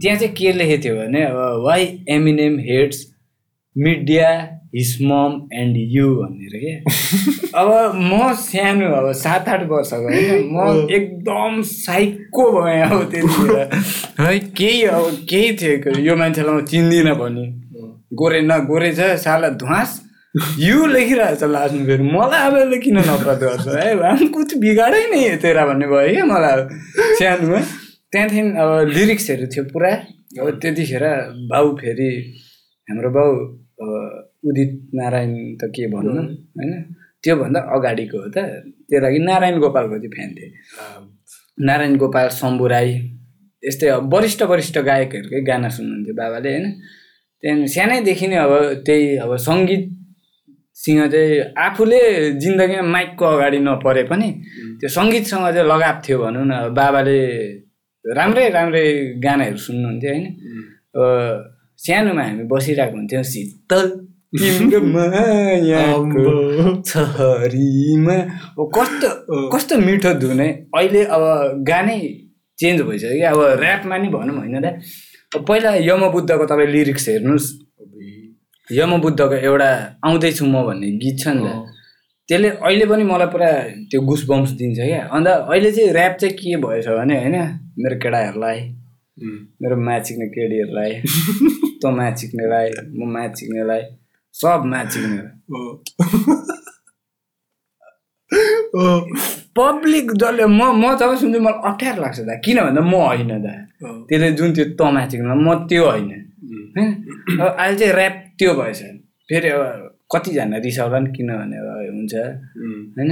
त्यहाँ चाहिँ के लेखेको थियो भने अब why Eminem hates media his mom and you भनेर के? अब म सानो अब सात आठ वर्षको होइन म एकदम साइको भएँ अब त्यतिखेर। है केही अब केही थियो यो मान्छेलाई म चिन्दिनँ भने। गोरे न गोरे छ साला धुवास। यु लेखिरहेको छ लास्टमा फेरि। मलाई अब किन नफरत गर्छ? है हम कुछ बिगाडै नै तेरा भन्ने भयो क्या मलाई अब सानोमा। त्यहाँदेखि अब लिरिक्सहरू थियो पुरा। अब त्यतिखेर बाउ फेरि हाम्रो बाउ उदित नारायण त के भन्नु? होइन? त्योभन्दा अगाडिको हो त। त्यो लागि नारायण गोपालको चाहिँ फ्यान थिएँ। नारायण गोपाल शम्भु राई यस्तै अब वरिष्ठ वरिष्ठ गायकहरूकै गाना सुन्नुहुन्थ्यो बाबाले होइन? त्यहाँदेखि सानैदेखि नै अब त्यही अब सङ्गीतसँग चाहिँ आफूले जिन्दगीमा माइकको अगाडि नपरे पनि त्यो सङ्गीतसँग चाहिँ लगाव थियो भनौँ न। अब बाबाले राम्रै राम्रै गानाहरू सुन्नुहुन्थ्यो होइन? अब सानोमा हामी बसिरहेको हुन्थ्यौँ शीतल तिम्रो मायाको छरीमा कस्तो कस्तो मिठो धुन है। अहिले अब गानै चेन्ज भइसक्यो कि अब ऱ्यापमा नि भनौँ होइन र। पहिला यमबुद्धको तपाईँ लिरिक्स हेर्नुहोस्। यमबुद्धको एउटा आउँदैछु म भन्ने गीत छ नि त। त्यसले अहिले पनि मलाई पुरा त्यो गुस बम्स दिन्छ क्या। अन्त अहिले चाहिँ ऱ्याप चाहिँ के भएछ भने होइन मेरो केटाहरूलाई उम्, मेरो माचिक्ने केटीहरूलाई तँ माचिक्नेलाई म माचिक्नेलाई सब अँ, पब्लिक जसले म म जब सुन्छु मलाई अप्ठ्यारो लाग्छ दा किन भन्दा म होइन दा त्यसले जुन त्यो तँ माचिक्ने म त्यो होइन होइन अब अहिले चाहिँ ऱ्याप त्यो भएछ फेरि अब कतिजना रिसाउला नि किनभने अब हुन्छ होइन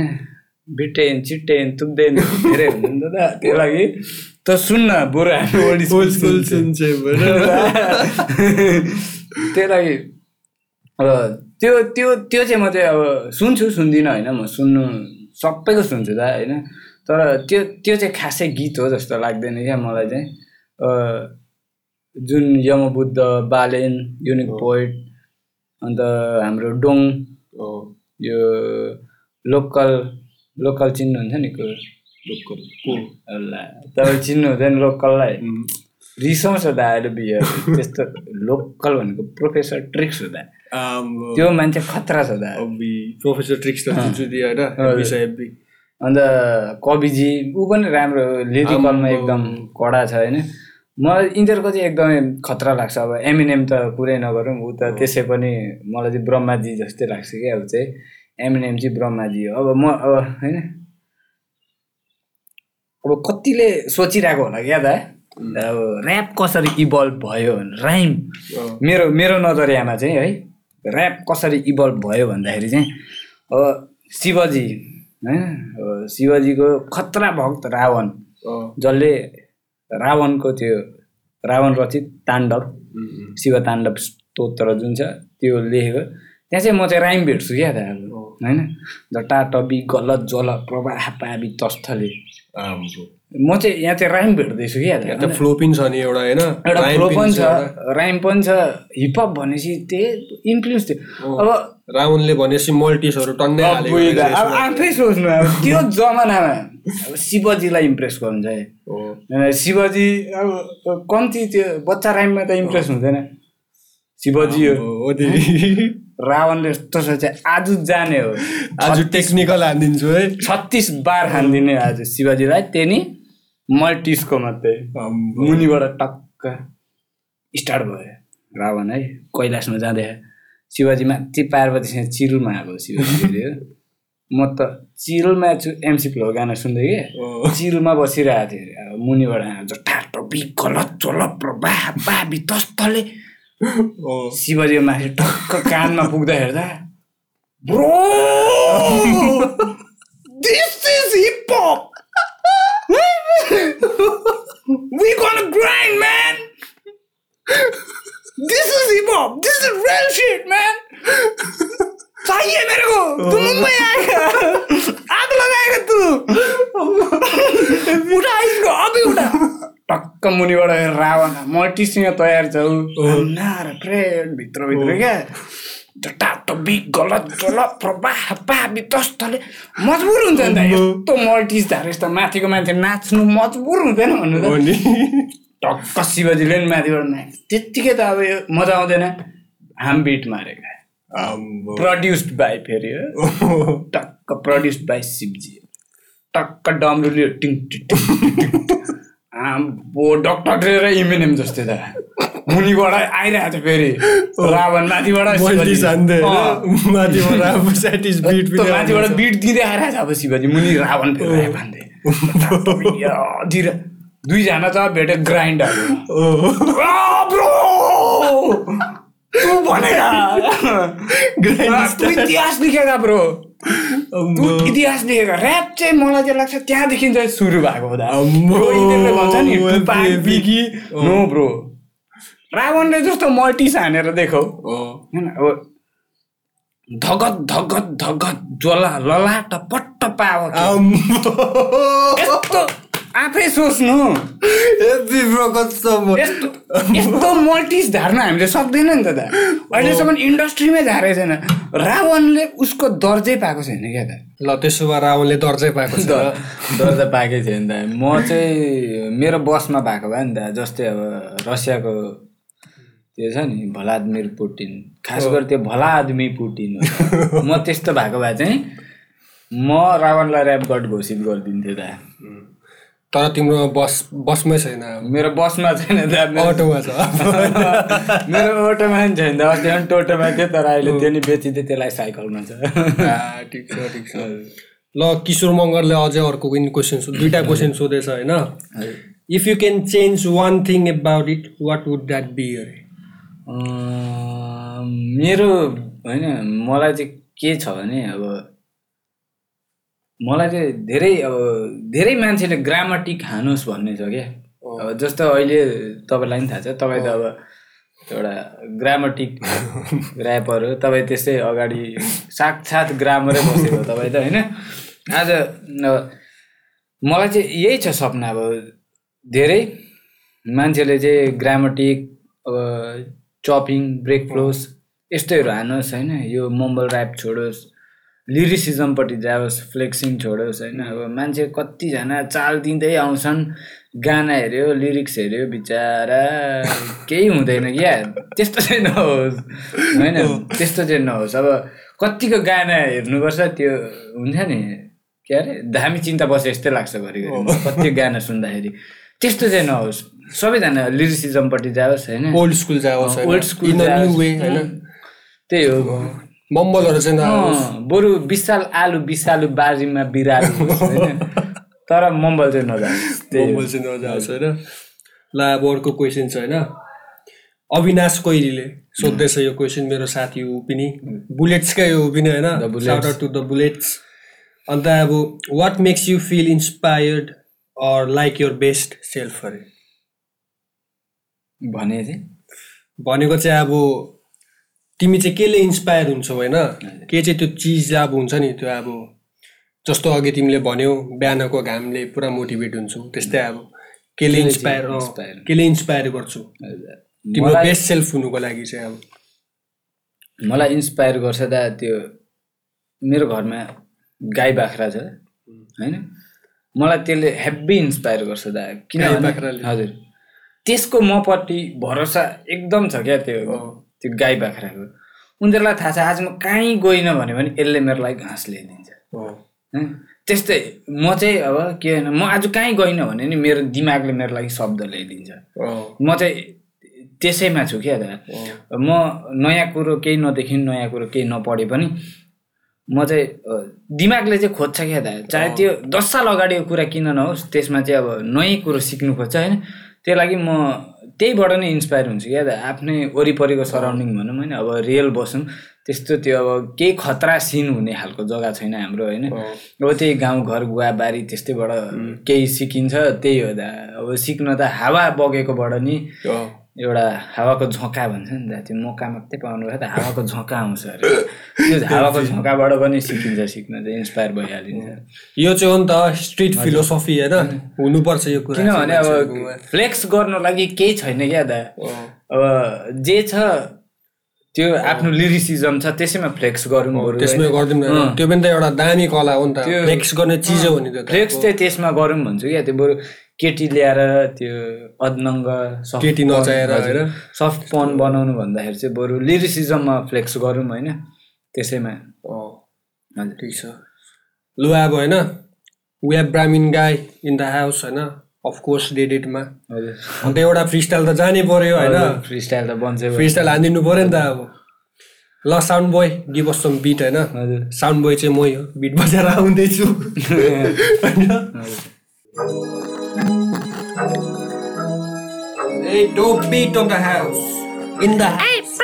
बिटेन चिटेन तुक्देन धेरै हुन्छ नि त दा त्यो लागि त सुन्न भनेर त्यही लागि अब त्यो त्यो त्यो चाहिँ म चाहिँ अब सुन्छु सुन्दिनँ होइन। म सुन्नु सबैको सुन्छु दा होइन। तर त्यो त्यो चाहिँ खासै गीत हो जस्तो लाग्दैन क्या मलाई चाहिँ। अ, जुन यमबुद्ध बालेन युनिक पोइट अन्त हाम्रो डोङ अँ, यो लोकल लोकल चिन्नुहुन्छ नि को लोकल तपाईँ चिन्नु हुँदैन लोकललाई। रिसाउँछ दा अहिले बिहे त्यस्तो लोकल भनेको प्रोफेसर ट्रिक्स हो दा। आम्बो, त्यो मान्छे खतरा छ दा। अब्बी, प्रोफेसर होइन। अन्त कविजी ऊ पनि राम्रो लिरिकलमा। एकदम कडा छ होइन? मलाई यिनीहरूको चाहिँ एकदमै खतरा लाग्छ। अब एमिनेम त कुरै नगरौँ ऊ त त्यसै पनि मलाई चाहिँ ब्रह्माजी जस्तै लाग्छ कि अब चाहिँ। एमिनेम चाहिँ ब्रह्माजी हो। अब म अब होइन? अब कतिले सोचिरहेको होला क्या दा। अब ऱ्याप कसरी इभल्भ भयो राइम मेरो मेरो नजरियामा चाहिँ है। ऱ्याप कसरी इभल्भ भयो भन्दाखेरि चाहिँ अब शिवजी होइन? शिवजीको खतरा भक्त रावण जसले रावणको त्यो रावण रचित ताण्डव शिव ताण्डव स्तोत्र जुन छ त्यो लेखेको। त्यहाँ चाहिँ म चाहिँ राइम भेट्छु क्या त अब होइन? जटा टबी गलत जल प्रवाह पाबी तस्थले। म चाहिँ यहाँ चाहिँ राइम भेट्दैछु क्या। यहाँ फ्लो पनि छ नि एउटा होइन? एउटा फ्लो पनि छ राइम पनि छ हिपहप भनेपछि त्यही इन्फ्लुएन्स थियो। अब रावणले भनेपछि मल्टिसहरू टन्नै अब। आफै सोच्नु अब त्यो जमानामा अब शिवजीलाई इम्प्रेस गर्नु चाहिँ। शिवजी अब कम्ती त्यो बच्चा राइममा त इम्प्रेस हुँदैन। शिवजी हो। रावणले यस्तो सोचे आज जाने हो। आज टेक्निकल हानिदिन्छु है। छत्तिस बार हानिदिने आज शिवजीलाई त्यही नि मल्टिसको मात्रै। मुनिबाट टक्क स्टार्ट भयो। रावण है कैलाशमा जाँदै शिवजी माथि पार्वतीसँग चिरुलमा आएको शिवजी हो म त चिरुलमा छु एमसी फ्लो गाना सुन्दै। कि? चिरुलमा बसिरहेको थिएँ। अरे अब मुनिबाट बाबी तस्तले। शिवजी माथि टक्क कानमा पुग्दा हेर्दा bro! This is hip hop we gonna grind, man. This is hip hop. This is real shit, man. चाहिए मेरे को तू मुंबई आएगा आग लगाएगा तू उठा इसको अभी उठा टक्क वाला रावण मोटी सिंह तैयार चल ना रे फ्रेंड भित्र भित्र क्या टाटो बिग गलत मजबुर हुन्छ नि त यस्तो मल्टिस धारे यस्तो माथिको मान्छे नाच्नु मजबुर हुँदैन भन्नु त। टक्क शिवजीले नि माथिबाट नाच त्यत्तिकै त अब यो मजा आउँदैन। हाम बिट मारेका। प्रड्युस्ड बाई फेरि हो। टक्क प्रड्युस्ड बाई शिवजी। टक्क डमरुले टिङ। आम्बो डक्टर इमिनेम जस्तै त। मुनिबाट आइरहेको थियो फेरि। रावण माथिबाट। माथिबाट बिट दिँदै आइरहेको छ अब शिवजी। मुनि रावण फेरि भन्दै। दुईजना त भेट्यो ग्राइन्डर। इतिहास लेखेका ब्रो। इतिहास लेखेका। ऱ्याप चाहिँ मलाई चाहिँ लाग्छ त्यहाँदेखि चाहिँ सुरु भएको हो दा अम्बो, ब्रो यिनीहरूले भन्छ नि नो ब्रो। रावणले जस्तो मल्टिस हानेर देखौ हो। होइन अब धगत धगत धगत ज्वला ललाट पट्ट पाव आम्बो। यस्तो आफै सोच्नु। यस्तो मल्टिस धार्न हामीले सक्दैन नि त दा। अहिलेसम्म इन्डस्ट्रीमै झारेको छैन। रावणले उसको दर्जै पाएको छैन क्या त ल त्यसो भए रावणले दर्जै पाएको छ दर्जा पाएकै थियो नि त म चाहिँ मेरो बसमा भएको भए नि त जस्तै अब रसियाको त्यो छ नि भलादमिर पुटिन। खास गरी त्यो भला आदमी पुटिन। हो। म त्यस्तो भएको भए चाहिँ म रावणलाई ऱ्याप गड घोषित गरिदिन्थेँ त तर तिम्रो बस बसमै छैन। मेरो बसमा छैन अटोमा छ। मेरो अटोमा नि छैन। अस्ति पनि टोटोमा थियो तर अहिले त्यो नि बेचिदियो त्यसलाई साइकलमा छ। ठिक छ ठिक छ। ल किशोर मगरले अझै अर्को पनि क्वेसन दुइटा क्वेसन सोधेछ होइन? If you can change one thing about it what would that be अरे मेरो होइन मलाई चाहिँ के छ भने अब मलाई चाहिँ धेरै अब धेरै मान्छेले ग्रामटिक हानोस् भन्ने छ क्या। अब जस्तो अहिले तपाईँलाई पनि थाहा छ तपाईँ त अब एउटा ग्रामटिक ऱ्यापर हो तपाईँ त्यसै अगाडि साक्षात् ग्रामरै बसेको हो तपाईँ त होइन? आज मलाई चाहिँ यही छ सपना अब धेरै मान्छेले चाहिँ ग्रामटिक अब चपिङ ब्रेक फ्लोस यस्तैहरू हानोस् होइन? यो मम्बल ऱ्याप छोडोस् लिरिसिजमपट्टि जाओस् फ्लेक्सिङ छोडोस् होइन? अब मान्छे कतिजना चाल दिँदै आउँछन् गाना हेऱ्यो लिरिक्स हेऱ्यो बिचरा केही हुँदैन। क्या त्यस्तो चाहिँ नहोस् होइन? त्यस्तो चाहिँ नहोस्। अब कतिको गाना हेर्नुपर्छ त्यो हुन्छ नि के अरे? धामी चिन्ता बसे जस्तै लाग्छ घरिघरि। कति गाना सुन्दाखेरि। त्यस्तो चाहिँ नहोस्। सबैजना लिरिसिजमपट्टि जाओस् होइन? ओल्ड स्कुल जाओस् old school in new way होइन? त्यही हो। मम्बलहरू चाहिँ बरु विशाल आलु विशालु बारीमा बिरालो होइन? तर मम्बल चाहिँ नजाओस्। मम्बल चाहिँ नजाओस् होइन? ल अब अर्को क्वेसन छ होइन? अविनाश कोइरीले सोध्दैछ यो क्वेसन मेरो साथी ऊ पनि बुलेट्सकै हो पनि होइन? टु द बुलेट्स अन्त अब what makes you feel inspired or like your best self अरे? भने चाहिँ भनेको चाहिँ अब तिमी चाहिँ केले इन्सपायर हुन्छौ होइन? के चाहिँ त्यो चिज अब हुन्छ नि त्यो अब जस्तो अघि तिमीले भन्यौ बिहानको घामले पुरा मोटिभेट हुन्छु त्यस्तै अब केले इन्सपायर? केले इन्सपायर गर्छु। तिम्रो बेस्ट सेल्फ हुनुको लागि चाहिँ अब। मलाई इन्सपायर गर्छ त त्यो मेरो घरमा गाई बाख्रा छ होइन? मलाई त्यसले हेब्बी इन्सपायर गर्छ दा। किनभने बाख्राले? हजुर। त्यसको मपट्टि भरोसा एकदम छ क्या त्यो त्यो गाई बाख्राको। उनीहरूलाई थाहा छ आज म कहीँ गइनँ भन्यो भने यसले मेरो लागि घाँस ल्याइदिन्छ। होइन? त्यस्तै म चाहिँ अब के होइन म आज कहीँ गइनँ भने नि मेरो दिमागले मेरो लागि शब्द ल्याइदिन्छ। म चाहिँ त्यसैमा छु क्या दा। अँ, म नयाँ कुरो केही नदेखि नयाँ कुरो केही नपढे पनि म चाहिँ दिमागले चाहिँ खोज्छ क्या दा। चाहे त्यो दस साल अगाडिको कुरा किन नहोस् त्यसमा चाहिँ अब नयाँ कुरो सिक्नु खोज्छ होइन। त्यही लागि म त्यहीबाट नै इन्सपायर हुन्छु क्या। आफ्नै वरिपरिको सराउन्डिङ भनौँ होइन अब रियल बसौँ। त्यस्तो त्यो अब केही खतरा सिन हुने खालको जग्गा छैन हाम्रो होइन। अब त्यही गाउँघर गुवा बारी त्यस्तैबाट केही सिकिन्छ त्यही हो दा। अब सिक्न त हावा बगेकोबाट नि एउटा हावाको झोका भन्छ नि त त्यो मौका मात्रै पाउनु भयो त हावाको झोका आउँछ अरे। त्यो हावाको झोकाबाट पनि सिकिन्छ सिक्न चाहिँ इन्सपायर भइहालिन्छ। यो चाहिँ हो नि त स्ट्रिट फिलोसफी होइन हुनुपर्छ यो कुरा किनभने अब। फ्लेक्स गर्नु लागि केही छैन क्या दा अब जे छ त्यो आफ्नो लिरिसिजम छ त्यसैमा फ्लेक्स गरौँ त्यसमै गरिदिउँ। त्यो पनि त एउटा दामी कला हो नि त। फ्लेक्स गर्ने चिज हो नि त फ्लेक्स चाहिँ त्यसमा गरौँ भन्छु क्या त्यो बरु। केटी ल्याएर त्यो अदनङ्ग केटी नचाहेर? सफ्ट पन बनाउनु भन्दाखेरि चाहिँ बरु लिरिसिजममा फ्लेक्स गरौँ होइन? त्यसैमा। हजुर। ठिक छ। लु अब होइन we have Brahmin guy in the house होइन? अफकोर्स डेडेडमा हजुर। अन्त एउटा फ्री स्टाइल त जानै पर्यो होइन? फ्री स्टाइल त बन्छ फ्री स्टाइल हानिदिनु पर्यो नि त अब। ल sound boy give us some beat होइन? हजुर। साउन्ड बोय चाहिँ मै हो बिट बजाएर आउँदैछु। होइन? They don't beat on the house. In the house. Hey,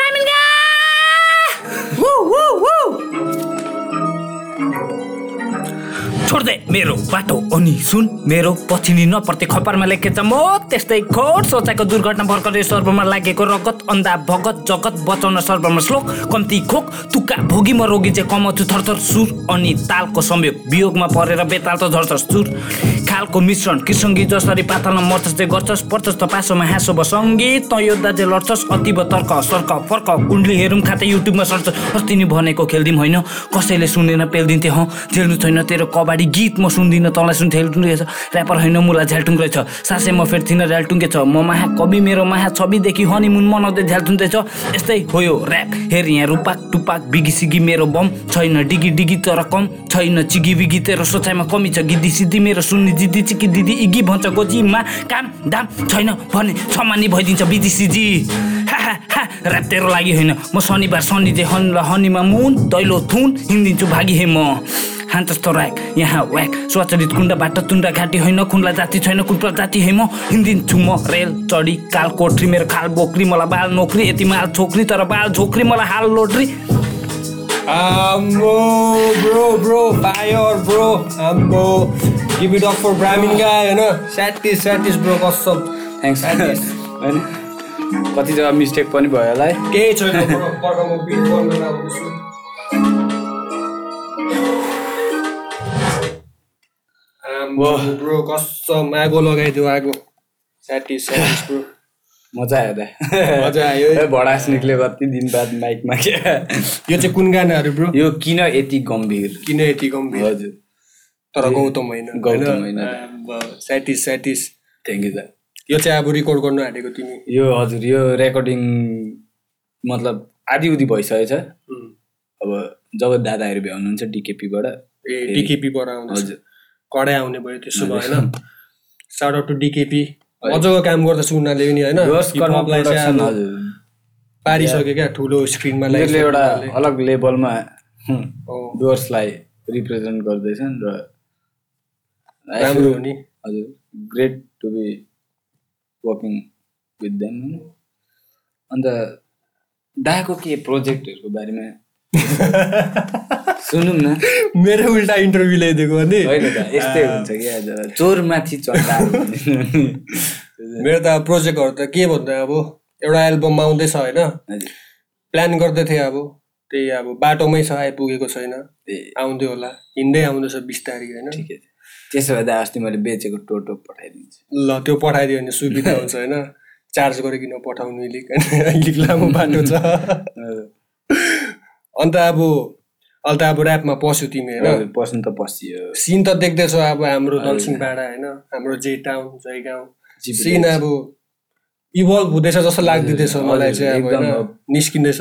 छोड्दे। मेरो बाटो अनि सुन। मेरो पछिनी नपर्ते खपरमा लेखेछ म त्यस्तै खोट सोचाएको दुर्घटना भर्खरै सर्वमा लागेको रगत अन्धा भगत जगत बचाउन सर्वमा श्लोक कम्ती खोक तुक्का भोगी म रोगी चाहिँ कमाउँछु थरथर सुर अनि तालको संयोग वियोगमा परेर बेताल त झर्छस् सुर। खालको मिश्रण कृष्णगी जसरी पातालमा मर्छस् चाहिँ गर्छस् पर्छस् त पासोमा हाँसो भ सङ्गीत त योद्धा चाहिँ लड्छस् अति भ तर्क सर्क फर्क कुण्डली हेरौँ खाँदै युट्युबमा सर्छ। अस्ति नि भनेको खेल्दिम होइन कसैले सुनेन पेल्दिन्थे हँ झेल्नु छैन तेरो कबाडी गीत म सुन्दिनँ तँलाई सुन ठेल्टुङ रहेछ ऱ्यापर होइन मुला झ्यालटुङ रहेछ सासै म फेरि थिइनँ ऱ्यालटुङ्गे छ। म महा कवि मेरो महा छविदेखि हनीमुन मनाउँदै झ्यालटुङ्दै छ। यस्तै हो यो ऱ्याप हेर यहाँ रुपाक टुपाक बिगी सिगी मेरो बम। छैन डिगी डिगी तर कम। छैन चिगी बिगी तेरो सोचाइमा कमी छ। गिद्दी सिद्धि मेरो सुन्ने जिद्दी चिकी दिदी इगी भन्छ गोजीमा। काम दाम छैन भने छमानी भइदिन्छ बिजी सिजी ऱ्याप तेरो लागि होइन। म शनिबार शनि चाहिँ हन हनीमा मुन दैलो थुन हिँडिदिन्छु भागी हे म। हान्तस् त ऱ्याक यहाँ व्याक। स्वचलित कुण्डबाट तुण्डा घाँटी होइन कुण्डला जाति छैन कुन प्रजाति है म हिँडिदिन्छु म रेल चढी काल कोठरी मेरो खाल बोक्री मलाई बाल नोकरी यति माल छोक्री तर बाल झोक्री मलाई हाल लोट्री। आम्बो ब्रो ब्रो फायर ब्रो आम्बो give it up for Brahmin guy होइन? स्याटिस स्याटिस ब्रो कसम थ्याङ्क्स Thanks. होइन? कति जग्गा मिस्टेक पनि भयो होला है। केही छैन आम्बो ब्रो कसम आगो लगाइदियो आगो। स्याटिस स्याटिस ब्रो मजा आयो त। मजा आयो भडास निक्ल्यो कति दिन बाद माइकमा क्या? यो चाहिँ कुन गानाहरू ब्रो यो किन यति गम्भीर? किन यति गम्भीर? हजुर। तर गौतम होइन। गौतम होइन। स्याटिस स्याटिस थ्याङ्क यू दा यो चाहिँ अब रिकर्ड गर्नु आँटेको तिमी। यो हजुर यो रेकर्डिङ मतलब आधी उधी भइसकेछ. अब जब दादाहरू भ्याउनुहुन्छ डिकेपीबाट ए डिकेपीबाट आउँदैछ। हजुर। कडै आउने भयो त्यसो भयो होइन? साउट आउट टु डिकेपी मजाको काम गर्दैछ उनीहरूले पनि होइन? पारिसक्यो क्या ठुलो स्क्रिनमा एउटा अलग लेभलमा डुवर्सलाई रिप्रेजेन्ट गर्दैछन् र राम्रो हो नि हजुर great to be working with them होइन अन्त दाको के प्रोजेक्टहरूको बारेमा सुनौँ न। मेरो उल्टा इन्टरभ्यू ल्याइदिएको भने होइन यस्तै हुन्छ कि चोरमाथि चढ्दा मेरो त प्रोजेक्टहरू त के भन्दा अब एउटा एल्बम आउँदैछ होइन। प्लान गर्दै थिएँ अब त्यही अब बाटोमै छ आइपुगेको छैन। आउँदै होला हिँड्दै आउँदैछ बिस्तारी होइन। ठिकै छ। त्यसो भए त अस्ति मैले बेचेको टोटो पठाइदिन्छु। ल त्यो पठाइदियो भने सुविधा हुन्छ होइन। चार्ज गरिकन पठाउनु इलिक इलिक लामो बाटो छ। अन्त अब अहिले त अब ऱ्यापमा पस्यो तिमी होइन? पस्नु त पसियो। सिन त देख्दैछौ अब हाम्रो दलसिंहपाडा होइन? हाम्रो जे टाउन जयगाउँ सिन अब इभल्भ हुँदैछ जस्तो लाग्दैछ मलाई चाहिँ अब निस्किँदैछ।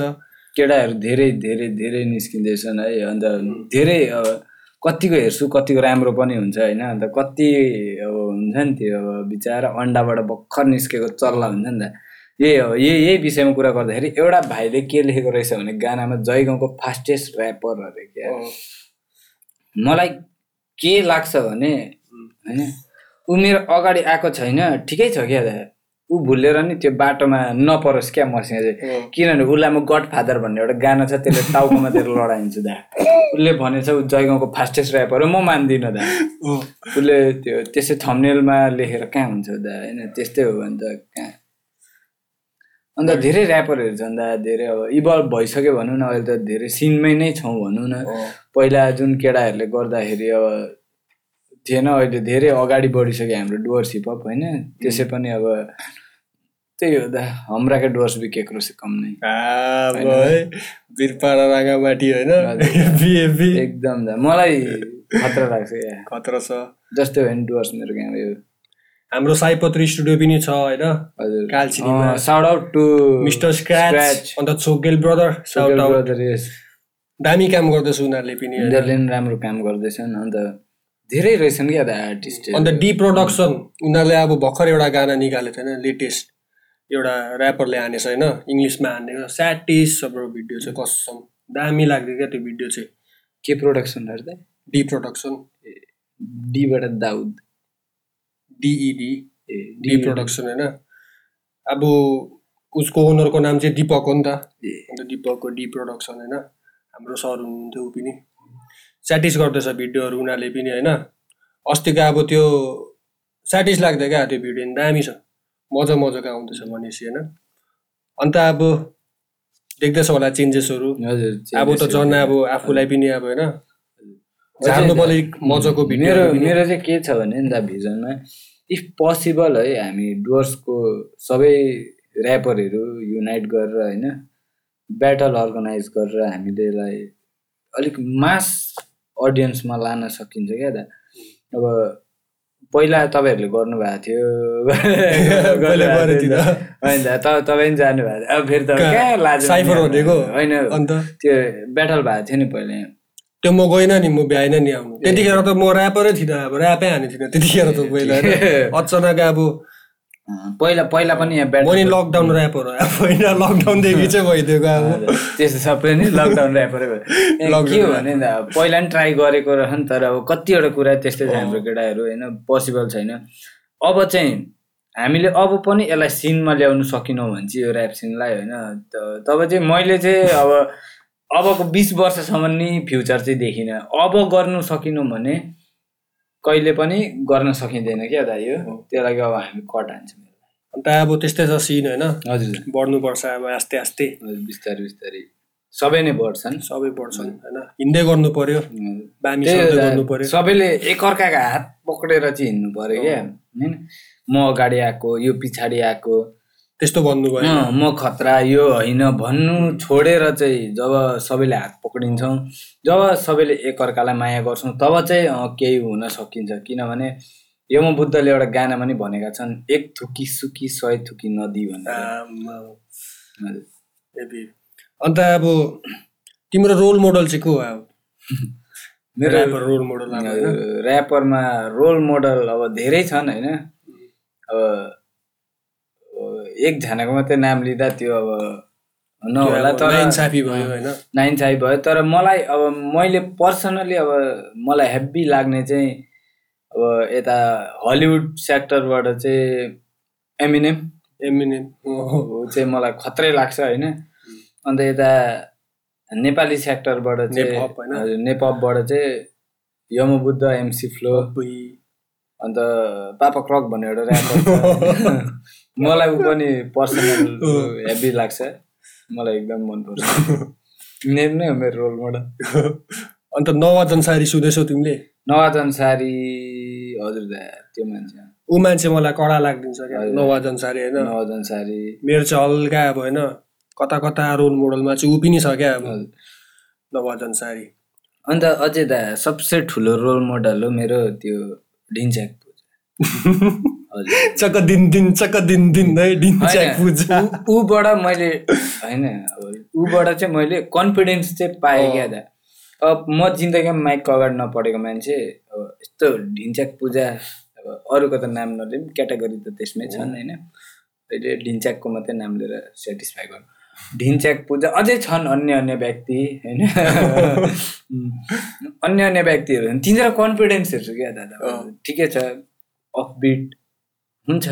केटाहरू धेरै धेरै धेरै निस्किँदैछन् है अन्त धेरै कतिको हेर्छु कतिको राम्रो पनि हुन्छ होइन? अन्त कति अब हुन्छ नि त्यो अब बिचरा अन्डाबाट भर्खर निस्केको चल्ला हुन्छ नि त। यही हो यही यही विषयमा कुरा गर्दाखेरि एउटा भाइले के लेखेको रहेछ भने गानामा जयगाउँको फास्टेस्ट ऱ्यापर अरे क्या। मलाई के लाग्छ भने होइन ऊ मेरो अगाडि आएको छैन ठिकै छ क्या ऊ भुलेर नि त्यो बाटोमा नपरोस् क्या मसँग चाहिँ। किनभने उसलाई म गड फादर भन्ने एउटा गाना छ त्यसले टाउकोमा दिएर लडाइन्छु दा। उसले भनेछ ऊ जयगाउँको फास्टेस्ट ऱ्यापर हो म मान्दिनँ दा। उसले त्यो त्यसै थम्नेलमा लेखेर कहाँ हुन्छ दा होइन त्यस्तै हो भने त कहाँ। अन्त धेरै ऱ्यापरहरू छन् दा धेरै अब इभल्भ भइसक्यो भनौँ न अहिले त धेरै सिनमै नै छौँ भनौँ न। पहिला जुन केटाहरूले गर्दाखेरि अब थिएन अहिले धेरै अगाडि बढिसक्यो हाम्रो डुवर्स हिपहप होइन? त्यसै पनि अब त्यही हो दा हाम्राकै डुवर्स बि से कम नै। बिरपाडा होइन? बिएफबी एकदम दा मलाई खतरा लाग्छ खतरा छ। जस्तै हो नि डुवर्स मेरो गाउँ यो। हाम्रो साइपत्री स्टुडियो पनि छ होइन? हजुर। कालचिनीमा साउट आउट टु मिस्टर स्क्रच अन्त चोकेल ब्रदर साउट आउट दामी काम गर्दैछ उनीहरूले पनि। उनीहरूले पनि राम्रो काम गर्दैछन् अन्त धेरै रहेछन् क्या आर्टिस्ट अन्त डी प्रोडक्सन उनीहरूले अब भर्खर एउटा गाना निकालेको थियो होइन लेटेस्ट एउटा ऱ्यापरले हानेछ होइन? इङ्ग्लिसमा हानेको स्याटिस हाम्रो भिडियो चाहिँ कसम। दामी लाग्यो क्या त्यो भिडियो चाहिँ। के प्रोडक्सनहरू त? डी प्रोडक्सन डीबाट दाउद। डिइडी डी प्रोडक्सन होइन? अब उसको ओनरको नाम चाहिँ दिपक हो नि त। अन्त दिपकको डी प्रोडक्सन होइन? हाम्रो सर हुनुहुन्थ्यो ऊ पनि। स्याटिस गर्दैछ भिडियोहरू उनीहरूले पनि होइन? अस्तिको अब त्यो स्याटिस लाग्दै क्या त्यो भिडियो नि? दामी छ। मजा मजाको आउँदैछ भनेपछि होइन? अन्त अब देख्दैछ होला चेन्जेसहरू हजुर अब त झन् अब आफूलाई पनि अब होइन? झार्नु मजाको मेरो मेरो चाहिँ के छ भने नि त भिजनमा इफ पोसिबल है हामी डुवर्सको सबै ऱ्यापरहरू युनाइट गरेर होइन ब्याटल अर्गनाइज गरेर हामीले यसलाई अलिक मास अडियन्समा लान सकिन्छ क्या त अब पहिला तपाईँहरूले गर्नुभएको थियो। होइन त तपाईँ जानुभएको थियो अब फेरि त कहाँ? लाज? होइन त्यो ब्याटल भएको थियो नि पहिला। त्यो म गइनँ नि म भ्याइन नि आउनु। त्यतिखेर त म ऱ्यापरै थिइनँ अब ऱ्यापै हाने थिइनँ त्यतिखेर त पहिला। अचानक अब पहिला पहिला पनि यहाँ म नि लकडाउन अब होइन लकडाउनदेखि चाहिँ भइदिएको अब। त्यस्तो सबै नै लकडाउन ऱ्यापरै भयो के हो भने नि त अब पहिला नि ट्राई गरेको रह नि तर अब कतिवटा कुरा त्यस्तै छ हाम्रो केटाहरू होइन? पोसिबल छैन। अब चाहिँ हामीले अब पनि यसलाई सिनमा ल्याउनु सकेनौँ भने चाहिँ यो ऱ्याप सिनलाई होइन? तब चाहिँ मैले चाहिँ अब अबको बिस वर्षसम्म नि फ्युचर चाहिँ देखिनँ। अब गर्नु सकेनौँ भने कहिले पनि गर्न सकिँदैन क्या दाइ यो त्यो लागि अब हामी कट हान्छौँ। अन्त अब त्यस्तै छ सिन होइन? हजुर। बढ्नुपर्छ अब आस्ते आस्ते। हजुर बिस्तारै बिस्तारै। सबै नै बढ्छन्। सबै बढ्छन् होइन। हिँड्दै गर्नु पर्यो। त्यही गर्नु पर्यो। सबैले एकअर्काको हात पक्रेर चाहिँ हिँड्नु पर्यो क्या। होइन? म अगाडि आएको यो पछाडि आएको। त्यस्तो भन्नु भयो अँ, म खतरा यो होइन भन्नु छोडेर चाहिँ जब सबैले हात पक्रिन्छौँ जब सबैले एकअर्कालाई माया गर्छौँ तब चाहिँ केही हुन सकिन्छ। किनभने यो म बुद्धले एउटा गानामा नि भनेका छन् एक थुकी सुकी सय थुकी नदी भनेर। अन्त अब तिम्रो रोल मोडल चाहिँ को हो मेरो ऱ्यापर रोल मोडल ऱ्यापरमा रोल मोडल अब धेरै छन् होइन? अब एकजनाको मात्रै नाम लिँदा त्यो अब नहोला तर नाइन्साफी भयो होइन? नाइन साई भयो तर मलाई अब मैले पर्सनली अब मलाई हेब्बी लाग्ने चाहिँ अब यता हलिउड सेक्टरबाट चाहिँ एमिनेम। एमिनेम चाहिँ मलाई खत्रै लाग्छ होइन। अन्त यता नेपाली सेक्टरबाट चाहिँ नेपपबाट चाहिँ यमबुद्ध एमसी फ्लो। अन्त पापा क्रक भन्ने एउटा ऱ्यापर मलाई ऊ पनि पर्सनल हेभी लाग्छ। मलाई एकदम मनपर्छ। नेम नै हो मेरो रोल मोडल अन्त नवाजन सारी सुन्दैछौ तिमीले? नवाजन सारी हजुर दा त्यो मान्छे ऊ मान्छे मलाई कडा लाग्दिन्छ क्या। नवाजन सारी होइन? नवाजन सारी। मेरो चाहिँ हल्का अब होइन कता कता रोल मोडलमा चाहिँ ऊ पनि छ क्या अब। नवाजन सारी। अन्त अझै दा सबसे ठुलो रोल मोडल हो मेरो त्यो ढिन्च्याक चक्क दिन दिन चक्क दिन दिन है ऊबाट मैले होइन ऊबाट चाहिँ मैले कन्फिडेन्स चाहिँ पाएँ क्या दा अब म जिन्दगीमा माइकको अगाडि नपढेको मान्छे अब यस्तो ढिन्च्याक पूजा अब अरूको त नाम नलिउँ क्याटेगोरी त त्यसमै छन् होइन। अहिले ढिन्च्याकको मात्रै नाम लिएर सेटिस्फाई गर्नु। ढिन्च्याक पूजा अझै छन् अन्य अन्य व्यक्ति होइन। अन्य अन्य व्यक्तिहरू। तिनीहरू कन्फिडेन्स हेर्छु क्या दादा। ठिकै छ। अफबिट हुन्छ।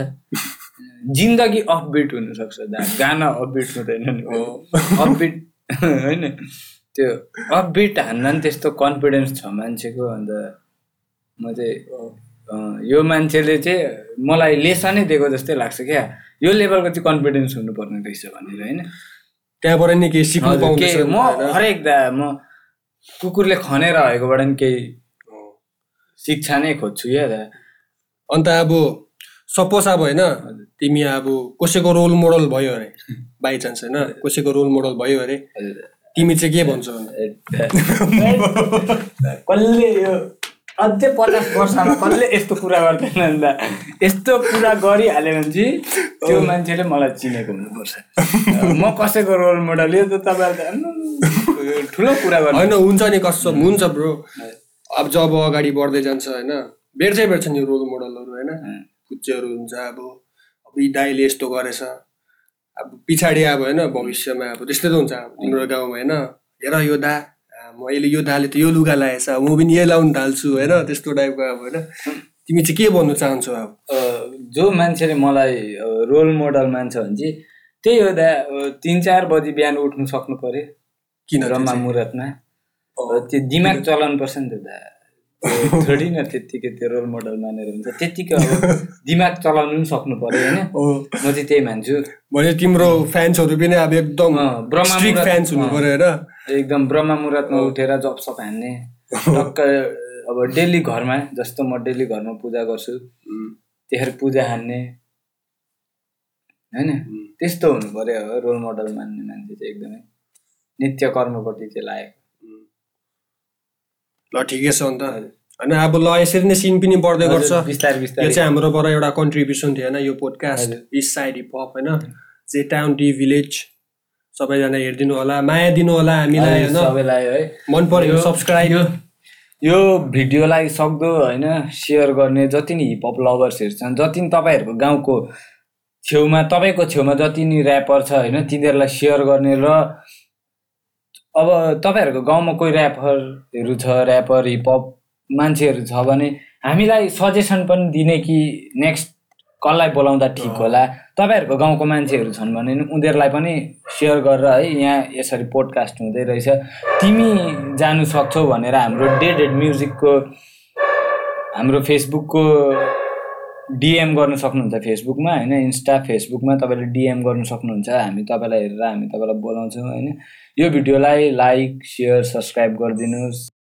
जिन्दगी अफबिट हुनसक्छ दा गाना अफबिट हुँदैन नि। अफबिट होइन। त्यो अफबिट हान्न नि त्यस्तो कन्फिडेन्स छ मान्छेको। अन्त म चाहिँ यो मान्छेले चाहिँ मलाई लेसनै दिएको जस्तै लाग्छ क्या। यो लेभलको चाहिँ कन्फिडेन्स हुनुपर्ने रहेछ भनेर होइन। त्यहाँबाट नि केही सिक्नु नि म? हरेक दा म कुकुरले खनेर आएकोबाट नि केही शिक्षा नै खोज्छु या दा अन्त अब सपोज अब होइन तिमी अब कसैको रोल मोडल भयो अरे बाई चान्स होइन कसैको रोल मोडल भयो अरे तिमी चाहिँ के भन्छौ? कसले यो अझै पचास वर्षमा कसले यस्तो कुरा गर्दैन अन्त। यस्तो कुरा गरिहाल्यो भने चाहिँ त्यो मान्छेले मलाई चिनेको हुनुपर्छ। म कसैको रोल मोडल यो त तपाईँहरू ठुलो कुरा गर्नु। होइन हुन्छ नि कसम हुन्छ ब्रो अब जब अगाडि बढ्दै जान्छ होइन भेट्छै भेट्छ नि रोल मोडलहरू होइन। कुच्चेहरू हुन्छ अब अब यी दाइले यस्तो गरेछ। अब पछाडि अब होइन भविष्यमा अब त्यस्तै त हुन्छ। अब तिम्रो गाउँमा होइन हेर यो दा आ, मैले यो दाले त यो लुगा लगाएछ म पनि यही लाउनु थाल्छु होइन त्यस्तो टाइपको अब होइन। तिमी चाहिँ के भन्नु चाहन्छौ अब? जो मान्छेले मलाई रोल मोडल मान्छ भने चाहिँ त्यही हो दा तिन चार बजी बिहान उठ्नु सक्नु पर्यो। किन? मुहुर्तमा। अ, त्यो दिमाग चलाउनु पर्छ नि त दा। थोरै न त्यत्तिकै त्यो रोल मोडल मानेर हुन्छ। त्यत्तिकै अब दिमाग चलाउनु पनि सक्नु पर्यो होइन। म चाहिँ त्यही मान्छु। भने तिम्रो फ्यान्सहरू पनि अब एकदम ब्रह्मा फ्यान्स हुनु होइन। एकदम ब्रह्मा मुहुर्तमा उठेर जप सप हान्ने। टक्क अब डेली घरमा जस्तो म डेली घरमा पूजा गर्छु। त्यतिखेर पूजा हान्ने। होइन? त्यस्तो हुनु पर्यो रोल मोडल मान्ने मान्छे चाहिँ एकदमै। नित्य कर्मपट्टि चाहिँ लागेको ल ठिकै छ अन्त। होइन अब ल यसरी नै सिन पनि बढ्दै गर्छ। यो चाहिँ हाम्रोबाट एउटा कन्ट्रिब्युसन थियो होइन यो podcast east side hip hop होइन। जे टाउन टी भिलेज सबैजना हेरिदिनु होला माया दिनु होला हामीलाई होइन। सबैलाई है। मन पर्यो सब्सक्राइब यो भिडियोलाई सक्दो होइन सेयर गर्ने जति नि हिपहप लभर्सहरू छन् जति नि तपाईँहरूको गाउँको छेउमा तपाईँको छेउमा जति नि ऱ्यापर छ होइन तिनीहरूलाई सेयर गर्ने र अब तपाईँहरूको गाउँमा कोही ऱ्यापरहरू छ ऱ्यापर हिपहप मान्छेहरू छ भने हामीलाई सजेसन पनि दिने कि नेक्स्ट कसलाई बोलाउँदा ठिक होला? तपाईँहरूको गाउँको मान्छेहरू छन् भने उनीहरूलाई पनि सेयर गरेर है यहाँ यसरी पोडकास्ट हुँदै रहेछ। तिमी जानु सक्छौ भनेर हाम्रो डेड हेड म्युजिकको हाम्रो फेसबुकको डिएम गर्न सक्नुहुन्छ फेसबुकमा होइन? इन्स्टा फेसबुकमा तपाईँले डिएम गर्नु सक्नुहुन्छ। हामी तपाईँलाई हेरेर हामी तपाईँलाई बोलाउँछौँ होइन? यो भिडियोलाई लाइक सेयर सब्सक्राइब गरिदिनुहोस्।